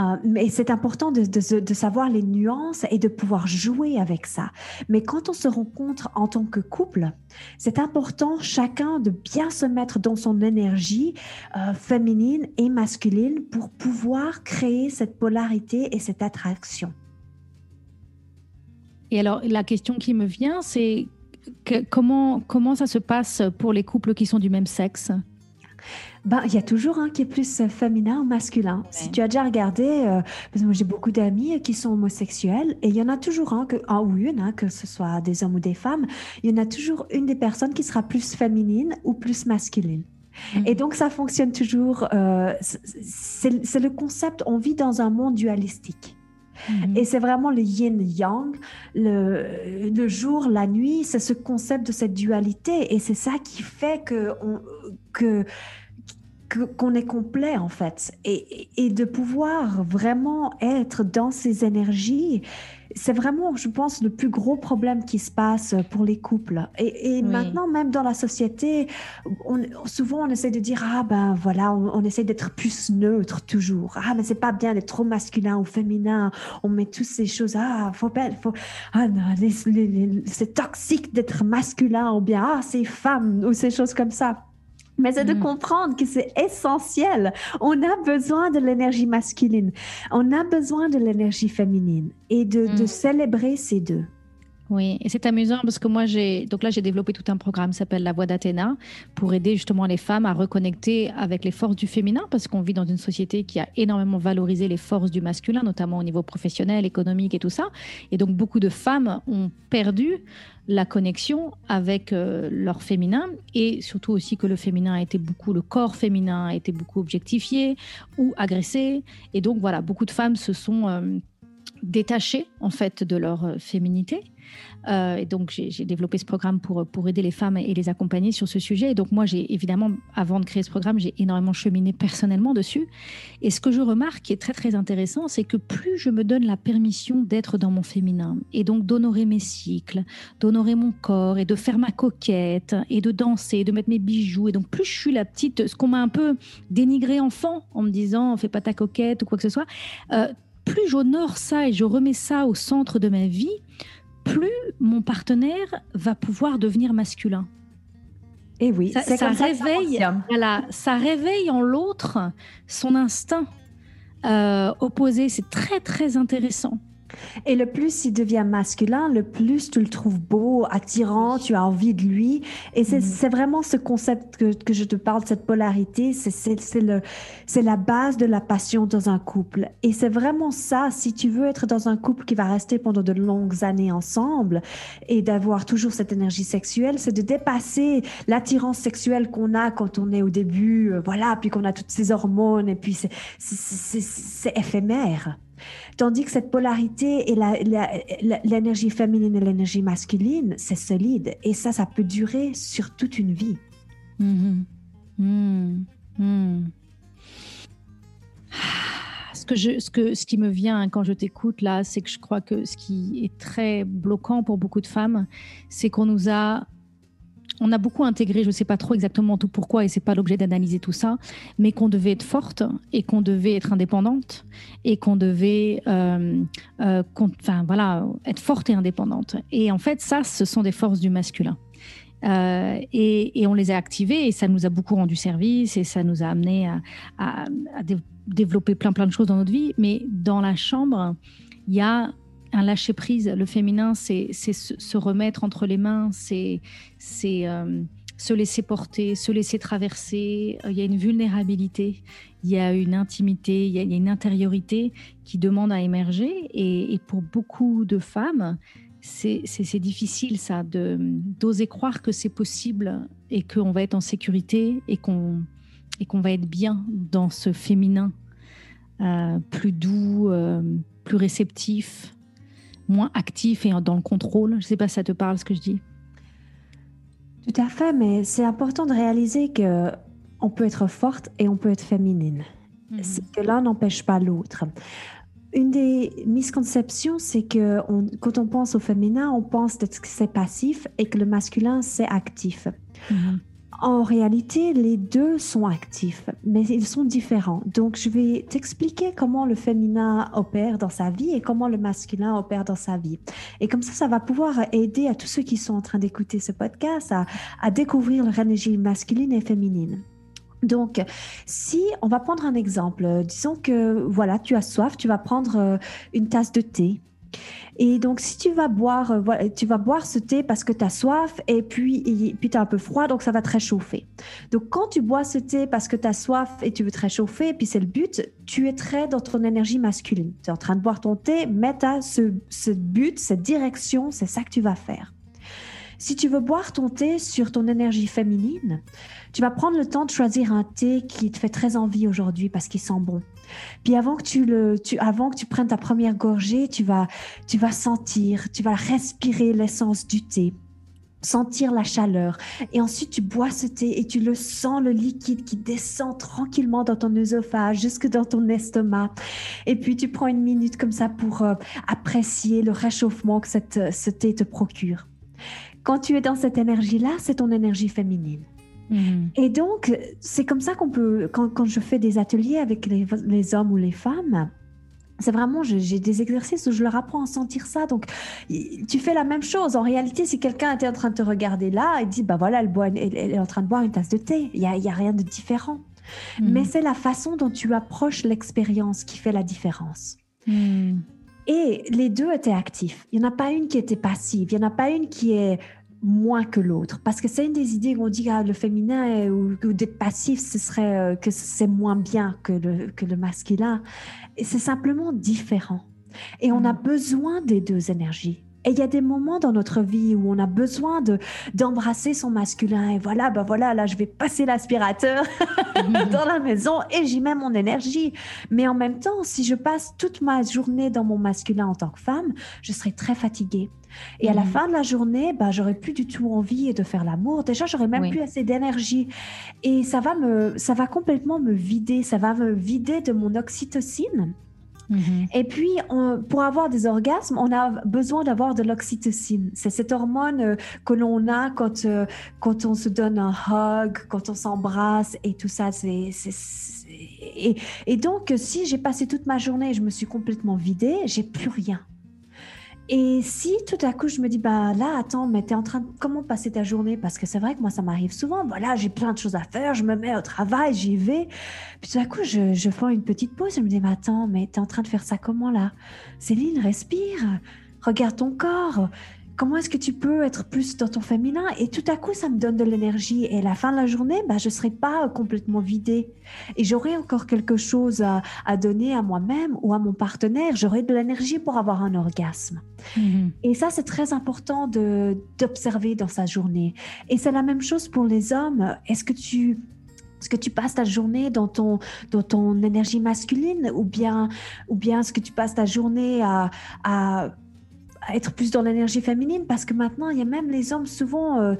Euh, mais c'est important de, savoir les nuances et de pouvoir jouer avec ça. Mais quand on se rencontre en tant que couple, c'est important chacun de bien se mettre dans son énergie euh, féminine et masculine pour pouvoir créer cette polarité et cette attraction. Et alors, la question qui me vient, c'est comment, comment ça se passe pour les couples qui sont du même sexe? Ben, il y a toujours un qui est plus féminin ou masculin. Si tu as déjà regardé, euh, parce que moi j'ai beaucoup d'amis qui sont homosexuels et il y en a toujours un, que, un ou une, hein, que ce soit des hommes ou des femmes, il y en a toujours une des personnes qui sera plus féminine ou plus masculine. Et donc, ça fonctionne toujours. Euh, c'est le concept, on vit dans un monde dualistique. Mhm. Et c'est vraiment le yin-yang, le, le, jour, la nuit, c'est ce concept de cette dualité. Et c'est ça qui fait que, que qu'on est complet en fait et, et, de pouvoir vraiment être dans ces énergies c'est vraiment, je pense, le plus gros problème qui se passe pour les couples. Et, maintenant, même dans la société, on, souvent on essaie de dire ah ben voilà, on, essaie d'être plus neutre toujours. Ah mais c'est pas bien d'être trop masculin ou féminin. On met toutes ces choses. Ah faut pas, faut ah c'est toxique d'être masculin ou bien ah c'est femme ou ces choses comme ça mais c'est de mm. comprendre que c'est essentiel. On a besoin de l'énergie masculine, on a besoin de l'énergie féminine et de, de mm. célébrer ces deux. Oui, et c'est amusant parce que moi, j'ai donc là, j'ai développé tout un programme qui s'appelle La Voix d'Athéna pour aider justement les femmes à reconnecter avec les forces du féminin parce qu'on vit dans une société qui a énormément valorisé les forces du masculin, notamment au niveau professionnel, économique et tout ça. Et donc, beaucoup de femmes ont perdu la connexion avec euh, leur féminin et surtout aussi que le féminin a été beaucoup, le corps féminin a été beaucoup objectifié ou agressé. Et donc, voilà, beaucoup de femmes se sont euh, détachées en fait de leur euh, féminité euh, et donc, j'ai développé ce programme pour, pour aider les femmes et les accompagner sur ce sujet. Et donc, moi, j'ai évidemment, avant de créer ce programme, j'ai énormément cheminé personnellement dessus. Et ce que je remarque qui est très, très intéressant, c'est que plus je me donne la permission d'être dans mon féminin et donc d'honorer mes cycles, d'honorer mon corps et de faire ma coquette et de danser, de mettre mes bijoux. Et donc, plus je suis la petite, ce qu'on m'a un peu dénigré enfant en me disant, fais pas ta coquette ou quoi que ce soit, euh, plus j'honore ça et je remets ça au centre de ma vie, plus mon partenaire va pouvoir devenir masculin. Et oui, ça, réveille, voilà, ça réveille en l'autre son instinct euh, opposé. C'est très très intéressant. Et le plus il devient masculin, le plus tu le trouves beau, attirant, tu as envie de lui. Et c'est mhm. vraiment ce concept que, que, je te parle, cette polarité, c'est la base de la passion dans un couple. Et c'est vraiment ça, si tu veux être dans un couple qui va rester pendant de longues années ensemble et d'avoir toujours cette énergie sexuelle, c'est de dépasser l'attirance sexuelle qu'on a quand on est au début, euh, voilà, puis qu'on a toutes ces hormones, et puis c'est éphémère. Tandis que cette polarité et l'énergie féminine et l'énergie masculine, c'est solide. Et ça, ça peut durer sur toute une vie. Mm-hmm. Mm-hmm. Mm-hmm. Ce, que je, ce, que, ce qui me vient quand je t'écoute là, c'est que je crois que ce qui est très bloquant pour beaucoup de femmes, c'est qu'on nous a on a beaucoup intégré, je ne sais pas trop exactement tout pourquoi, et c'est pas l'objet d'analyser tout ça, mais qu'on devait être forte et qu'on devait être indépendante et qu'on devait, euh, euh, voilà, être forte et indépendante. Et en fait, ça, ce sont des forces du masculin. Euh, et, on les a activées et ça nous a beaucoup rendu service et ça nous a amené à, développer plein plein de choses dans notre vie. Mais dans la chambre, il y a un lâcher prise. Le féminin, c'est se remettre entre les mains, c'est euh, se laisser porter, se laisser traverser. Euh, il y a une vulnérabilité, il y a une intimité, il y a, une intériorité qui demande à émerger. Et, pour beaucoup de femmes, c'est difficile ça, d'oser croire que c'est possible et qu'on va être en sécurité et qu'on va être bien dans ce féminin euh, plus doux, plus réceptif, moins actif et dans le contrôle. Je ne sais pas si ça te parle ce que je dis. Tout à fait, mais c'est important de réaliser que on peut être forte et on peut être féminine. Mhm. Que l'un n'empêche pas l'autre. Une des misconceptions, c'est que quand on pense au féminin, on pense que c'est passif et que le masculin, c'est actif. Mhm. En réalité, les deux sont actifs, mais ils sont différents. Donc, je vais t'expliquer comment le féminin opère dans sa vie et comment le masculin opère dans sa vie. Et comme ça, ça va pouvoir aider à tous ceux qui sont en train d'écouter ce podcast à, découvrir leur énergie masculine et féminine. Donc, si on va prendre un exemple, disons que voilà, tu as soif, tu vas prendre euh, une tasse de thé et donc, si tu vas boire, euh, tu vas boire ce thé parce que tu as soif et puis, puis tu as un peu froid, donc ça va te réchauffer. Donc, quand tu bois ce thé parce que tu as soif et tu veux te réchauffer, et puis c'est le but, tu es très dans ton énergie masculine. Tu es en train de boire ton thé, mais tu as ce but, cette direction, c'est ça que tu vas faire. Si tu veux boire ton thé sur ton énergie féminine, tu vas prendre le temps de choisir un thé qui te fait très envie aujourd'hui parce qu'il sent bon. Puis avant que tu le, tu, avant que tu prennes ta première gorgée, tu vas, tu vas sentir, tu vas respirer l'essence du thé sentir la chaleur. Et ensuite, tu bois ce thé et tu le sens, le liquide qui descend tranquillement dans ton œsophage, jusque dans ton estomac. Et puis, tu prends une minute comme ça pour euh, apprécier le réchauffement que cette, ce thé te procure. Quand tu es dans cette énergie-là, c'est ton énergie féminine. Mhm. Et donc, c'est comme ça qu'on peut, quand, je fais des ateliers avec les, hommes ou les femmes, c'est vraiment, j'ai des exercices où je leur apprends à sentir ça. Donc, tu fais la même chose. En réalité, si quelqu'un était en train de te regarder là et dit, bah voilà, elle, boit, elle, est en train de boire une tasse de thé, il n'y a, y a rien de différent. Mhm. Mais c'est la façon dont tu approches l'expérience qui fait la différence. Mhm. Et les deux étaient actifs. Il n'y en a pas une qui était passive. Il n'y en a pas une qui est moins que l'autre. Parce que c'est une des idées qu'on dit que ah, le féminin ou, d'être passif, ce serait euh, que c'est moins bien que le, que le masculin. Et c'est simplement différent. Et on a mm. besoin des deux énergies. Et il y a des moments dans notre vie où on a besoin de d'embrasser son masculin. Et voilà, ben voilà, là, je vais passer l'aspirateur dans la maison et j'y mets mon énergie. Mais en même temps, si je passe toute ma journée dans mon masculin en tant que femme, je serai très fatiguée. Et à la mhm. fin de la journée, bah, j'aurais plus du tout envie de faire l'amour. Déjà, j'aurais même plus assez d'énergie. Et ça va me, ça va complètement me vider. Ça va me vider de mon oxytocine. Mhm. Et puis, pour avoir des orgasmes, on a besoin d'avoir de l'oxytocine. C'est cette hormone euh, que l'on a quand, euh, quand on se donne un hug, quand on s'embrasse et tout ça. C'est, et, et, donc, si j'ai passé toute ma journée, je me suis complètement vidée, j'ai plus rien. Et si tout à coup je me dis, bah là, attends, mais tu es en train de comment passer ta journée? Parce que c'est vrai que moi, ça m'arrive souvent. Voilà, j'ai plein de choses à faire, je me mets au travail, j'y vais. Puis tout à coup, je, je fais une petite pause, je me dis, mais attends, mais tu es en train de faire ça comment là? Céline, respire, regarde ton corps comment est-ce que tu peux être plus dans ton féminin? Et tout à coup, ça me donne de l'énergie. Et à la fin de la journée, bah, je ne serai pas complètement vidée. Et j'aurai encore quelque chose à, donner à moi-même ou à mon partenaire. J'aurai de l'énergie pour avoir un orgasme. Mm-hmm. Et ça, c'est très important d'observer dans sa journée. Et c'est la même chose pour les hommes. Est-ce que tu est-ce que tu passes ta journée dans ton, dans ton énergie masculine ou bien, ou bien est-ce que tu passes ta journée à, à être plus dans l'énergie féminine parce que maintenant il y a même les hommes souvent euh,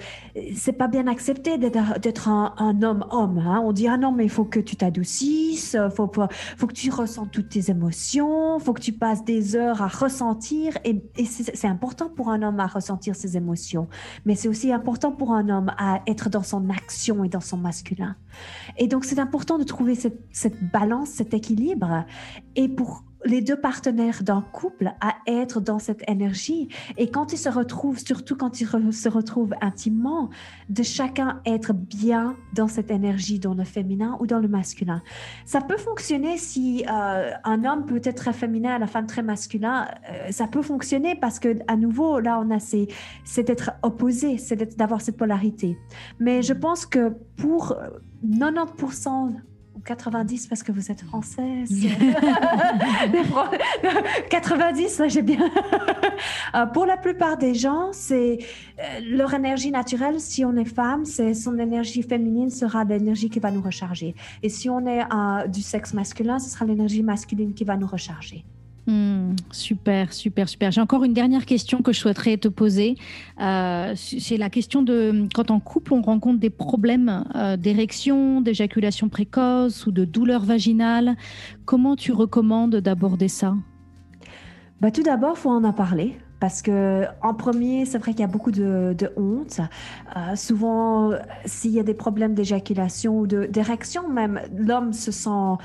c'est pas bien accepté d'être un, un, homme homme hein. on dit ah non mais il faut que tu t'adoucisses faut faut que tu ressentes toutes tes émotions faut que tu passes des heures à ressentir et, et c'est important pour un homme à ressentir ses émotions. Mais c'est aussi important pour un homme à être dans son action et dans son masculin. Et donc c'est important de trouver cette, cette balance cet équilibre. Et pour les deux partenaires d'un couple à être dans cette énergie. Et quand ils se retrouvent, surtout quand ils se retrouvent intimement, de chacun être bien dans cette énergie, dans le féminin ou dans le masculin. Ça peut fonctionner si euh, un homme peut être très féminin, la femme très masculin. Euh, ça peut fonctionner parce que à nouveau, là, on a c'est d'être opposé, c'est d'avoir cette polarité. Mais je pense que pour 90% 90 parce que vous êtes française. 90, j'ai bien. Euh, pour la plupart des gens, c'est euh, leur énergie naturelle. Si on est femme, c'est son énergie féminine sera l'énergie qui va nous recharger. Et si on est euh, du sexe masculin, ce sera l'énergie masculine qui va nous recharger. Hmm, super, super, super. J'ai encore une dernière question que je souhaiterais te poser. Euh, c'est la question de quand en couple on rencontre des problèmes euh, d'érection, d'éjaculation précoce ou de douleur vaginale. Comment tu recommandes d'aborder ça? Bah, Tout d'abord, il faut en parler. Parce que en premier, c'est vrai qu'il y a beaucoup de, honte. Euh, souvent, s'il y a des problèmes d'éjaculation ou d'érection, même l'homme se sent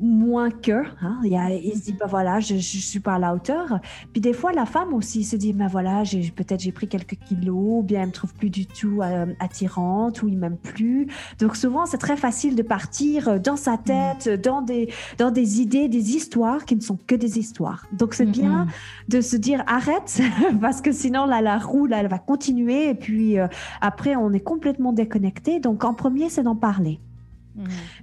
moins que. Hein. Il, il, se dit, ben voilà, je ne suis pas à la hauteur. Puis des fois, la femme aussi se dit, ben voilà, peut-être j'ai pris quelques kilos, ou bien elle me trouve plus du tout euh, attirante, ou il m'aime plus. Donc souvent, c'est très facile de partir euh, dans sa mm. tête, dans, des, dans des idées, des histoires qui ne sont que des histoires. Donc c'est bien de se dire, arrête, parce que sinon, là, la roue, là, elle va continuer, et puis euh, après, on est complètement déconnecté. Donc en premier, c'est d'en parler.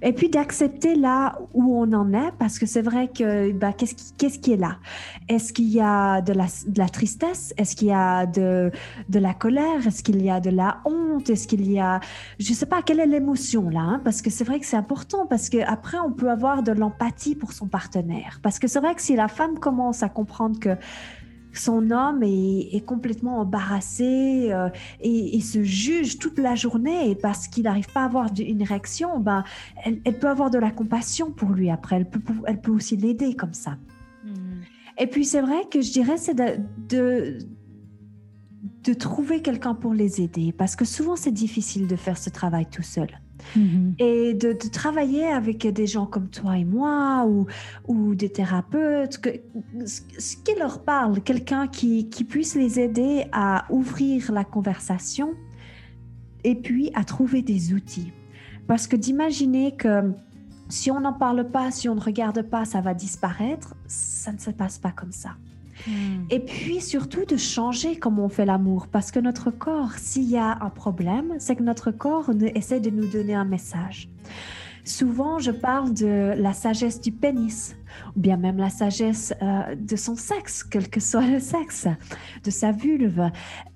Et puis d'accepter là où on en est, parce que c'est vrai que bah, qu'est-ce qui, qu'est-ce qui est là? Est-ce qu'il y a de la, de la tristesse? Est-ce qu'il y a de, de la colère? Est-ce qu'il y a de la honte? Est-ce qu'il y a... Je ne sais pas, quelle est l'émotion là hein? Parce que c'est vrai que c'est important, parce qu'après, on peut avoir de l'empathie pour son partenaire. Parce que c'est vrai que si la femme commence à comprendre que son homme est, complètement embarrassé euh, et, se juge toute la journée parce qu'il n'arrive pas à avoir une réaction, ben, elle, peut avoir de la compassion pour lui après. Elle peut, elle peut aussi l'aider comme ça. Hmm. Et puis c'est vrai que je dirais c'est de, de, de trouver quelqu'un pour les aider parce que souvent c'est difficile de faire ce travail tout seul. Mm-hmm. Et de, travailler avec des gens comme toi et moi ou, des thérapeutes, ce qui leur parle, quelqu'un qui puisse les aider à ouvrir la conversation et puis à trouver des outils. Parce que d'imaginer que si on n'en parle pas, si on ne regarde pas, ça va disparaître, ça ne se passe pas comme ça. Hmm. Et puis surtout de changer comment on fait l'amour, parce que notre corps, s'il y a un problème, c'est que notre corps essaie de nous donner un message. Souvent, je parle de la sagesse du pénis, ou bien même la sagesse euh, de son sexe, quel que soit le sexe, de sa vulve.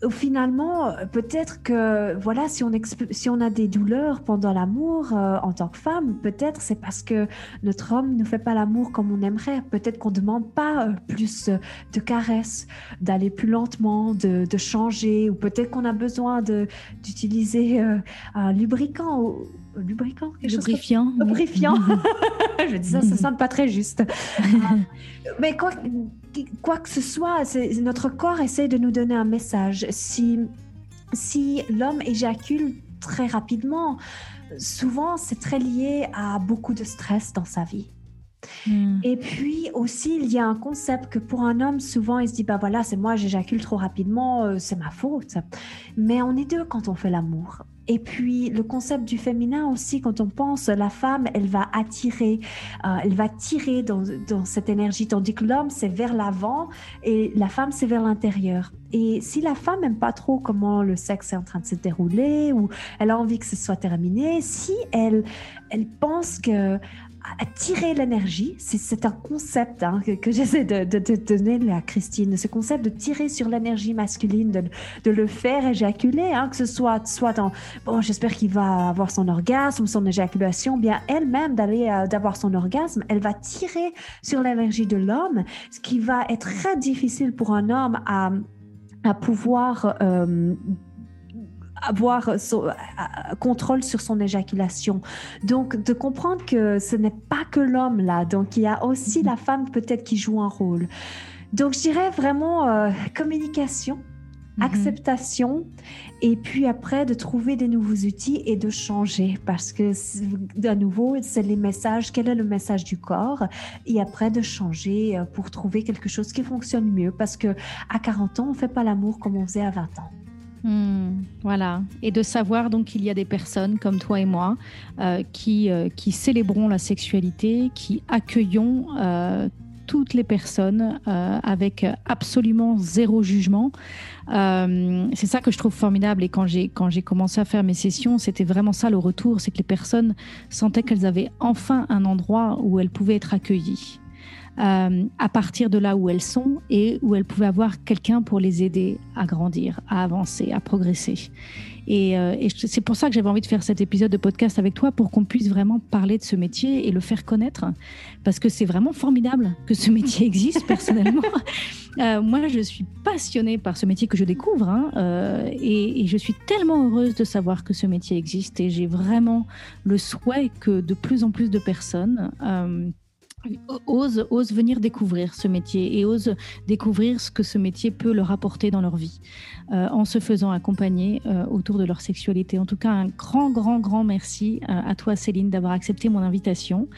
Finalement, peut-être que, voilà, si on, a des douleurs pendant l'amour euh, en tant que femme, peut-être c'est parce que notre homme ne fait pas l'amour comme on aimerait. Peut-être qu'on ne demande pas euh, plus de caresses, d'aller plus lentement, de, changer, ou peut-être qu'on a besoin d'utiliser un lubrifiant. Lubrifiant, quelque Lubrifiant. Chose Lubrifiant. je dis ça, ça sonne pas très juste. Mais quoi, quoi que ce soit, notre corps essaie de nous donner un message. Si, si l'homme éjacule très rapidement, souvent c'est très lié à beaucoup de stress dans sa vie. Hmm. Et puis aussi, il y a un concept que pour un homme, souvent, il se dit, bah voilà, c'est moi, j'éjacule trop rapidement, euh, c'est ma faute. Mais on est deux quand on fait l'amour. Et puis le concept du féminin aussi, quand on pense, la femme, elle va attirer, euh, elle va tirer dans, cette énergie, tandis que l'homme, c'est vers l'avant et la femme, c'est vers l'intérieur. Et si la femme n'aime pas trop comment le sexe est en train de se dérouler ou elle a envie que ce soit terminé, si elle pense que tirer l'énergie. C'est un concept hein, que, j'essaie de, donner à Christine, ce concept de tirer sur l'énergie masculine, de, le faire éjaculer, hein, que ce soit, soit dans, bon, j'espère qu'il va avoir son orgasme, son éjaculation, bien elle-même d'aller euh, d'avoir son orgasme, elle va tirer sur l'énergie de l'homme, ce qui va être très difficile pour un homme à, à pouvoir euh, avoir son, euh, euh, contrôle sur son éjaculation. Donc, de comprendre que ce n'est pas que l'homme là, donc il y a aussi la femme peut-être qui joue un rôle. Donc, je dirais vraiment euh, communication, mhm. acceptation, et puis après de trouver des nouveaux outils et de changer, parce que de nouveau, c'est les messages, quel est le message du corps, et après de changer pour trouver quelque chose qui fonctionne mieux, parce que à 40 ans, on fait pas l'amour comme on faisait à 20 ans. Hmm, voilà, et de savoir donc qu'il y a des personnes comme toi et moi euh, qui, euh, qui célébrons la sexualité, qui accueillons euh, toutes les personnes avec absolument zéro jugement. c'est ça que je trouve formidable. Et quand j'ai quand j'ai commencé à faire mes sessions, c'était vraiment ça le retour, c'est que les personnes sentaient qu'elles avaient enfin un endroit où elles pouvaient être accueillies. Euh, à partir de là où elles sont et où elles pouvaient avoir quelqu'un pour les aider à grandir, à avancer, à progresser. Et, euh, c'est pour ça que j'avais envie de faire cet épisode de podcast avec toi pour qu'on puisse vraiment parler de ce métier et le faire connaître. Parce que c'est vraiment formidable que ce métier existe personnellement. Euh, moi, je suis passionnée par ce métier que je découvre hein, et, et, je suis tellement heureuse de savoir que ce métier existe et j'ai vraiment le souhait que de plus en plus de personnes ose, venir découvrir ce métier et ose découvrir ce que ce métier peut leur apporter dans leur vie euh, en se faisant accompagner euh, autour de leur sexualité. En tout cas, un grand, grand, grand merci euh, à toi, Céline, d'avoir accepté mon invitation.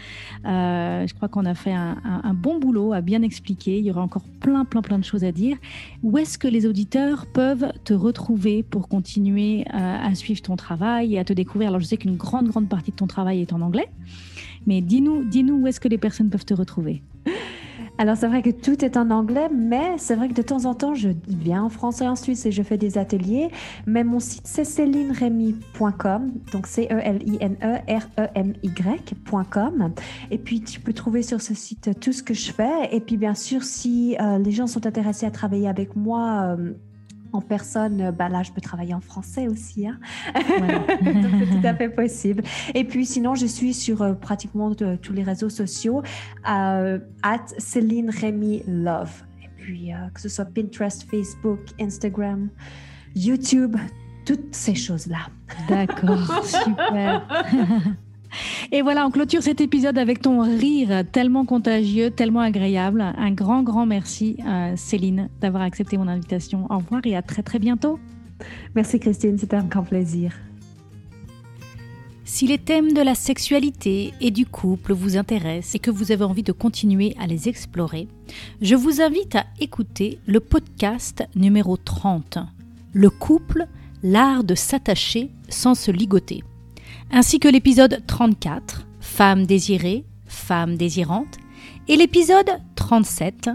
je crois qu'on a fait un, un, bon boulot à bien expliquer. Il y aura encore plein, plein, plein de choses à dire. Où est-ce que les auditeurs peuvent te retrouver pour continuer à suivre ton travail et à te découvrir? Alors, je sais qu'une grande, grande partie de ton travail est en anglais. Mais dis-nous, dis-nous où est-ce que les personnes peuvent te retrouver. Alors c'est vrai que tout est en anglais, mais c'est vrai que de temps en temps, je viens en français en Suisse et je fais des ateliers. Mais mon site, c'est célineremy.com, donc C-E-L-I-N-E-R-E-M-Y.com. Et puis tu peux trouver sur ce site tout ce que je fais. Et puis bien sûr, si euh, les gens sont intéressés à travailler avec moi, euh, en personne, bah là, je peux travailler en français aussi. Hein. Donc, c'est tout à fait possible. Et puis, sinon, je suis sur euh, pratiquement tous les réseaux sociaux, euh, at Céline Rémy Love. Et puis, euh, que ce soit Pinterest, Facebook, Instagram, YouTube, toutes ces choses-là. D'accord, super. Et voilà, on clôture cet épisode avec ton rire tellement contagieux, tellement agréable. Un grand, grand merci, euh, Céline, d'avoir accepté mon invitation. Au revoir et à très, très bientôt. Merci, Christine. C'était un grand plaisir. Si les thèmes de la sexualité et du couple vous intéressent et que vous avez envie de continuer à les explorer, je vous invite à écouter le podcast numéro 30, Le couple, l'art de s'attacher sans se ligoter ainsi que l'épisode 34, Femmes désirées, femmes désirantes, et l'épisode 37,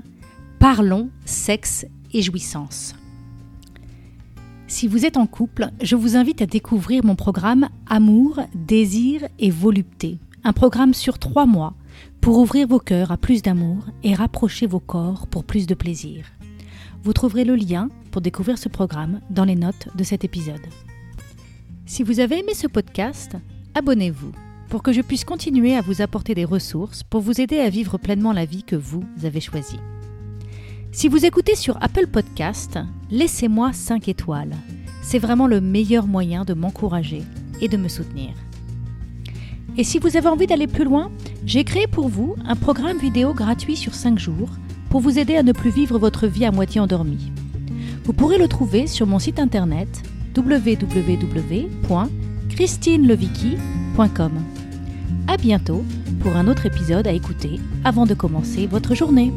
Parlons, sexe et jouissance. Si vous êtes en couple, je vous invite à découvrir mon programme Amour, désir et volupté, un programme sur trois mois pour ouvrir vos cœurs à plus d'amour et rapprocher vos corps pour plus de plaisir. Vous trouverez le lien pour découvrir ce programme dans les notes de cet épisode. Si vous avez aimé ce podcast, abonnez-vous pour que je puisse continuer à vous apporter des ressources pour vous aider à vivre pleinement la vie que vous avez choisie. Si vous écoutez sur Apple Podcast, laissez-moi 5 étoiles. C'est vraiment le meilleur moyen de m'encourager et de me soutenir. Et si vous avez envie d'aller plus loin, j'ai créé pour vous un programme vidéo gratuit sur 5 jours pour vous aider à ne plus vivre votre vie à moitié endormie. Vous pourrez le trouver sur mon site internet www.christinelevicky.com. À bientôt pour un autre épisode à écouter avant de commencer votre journée.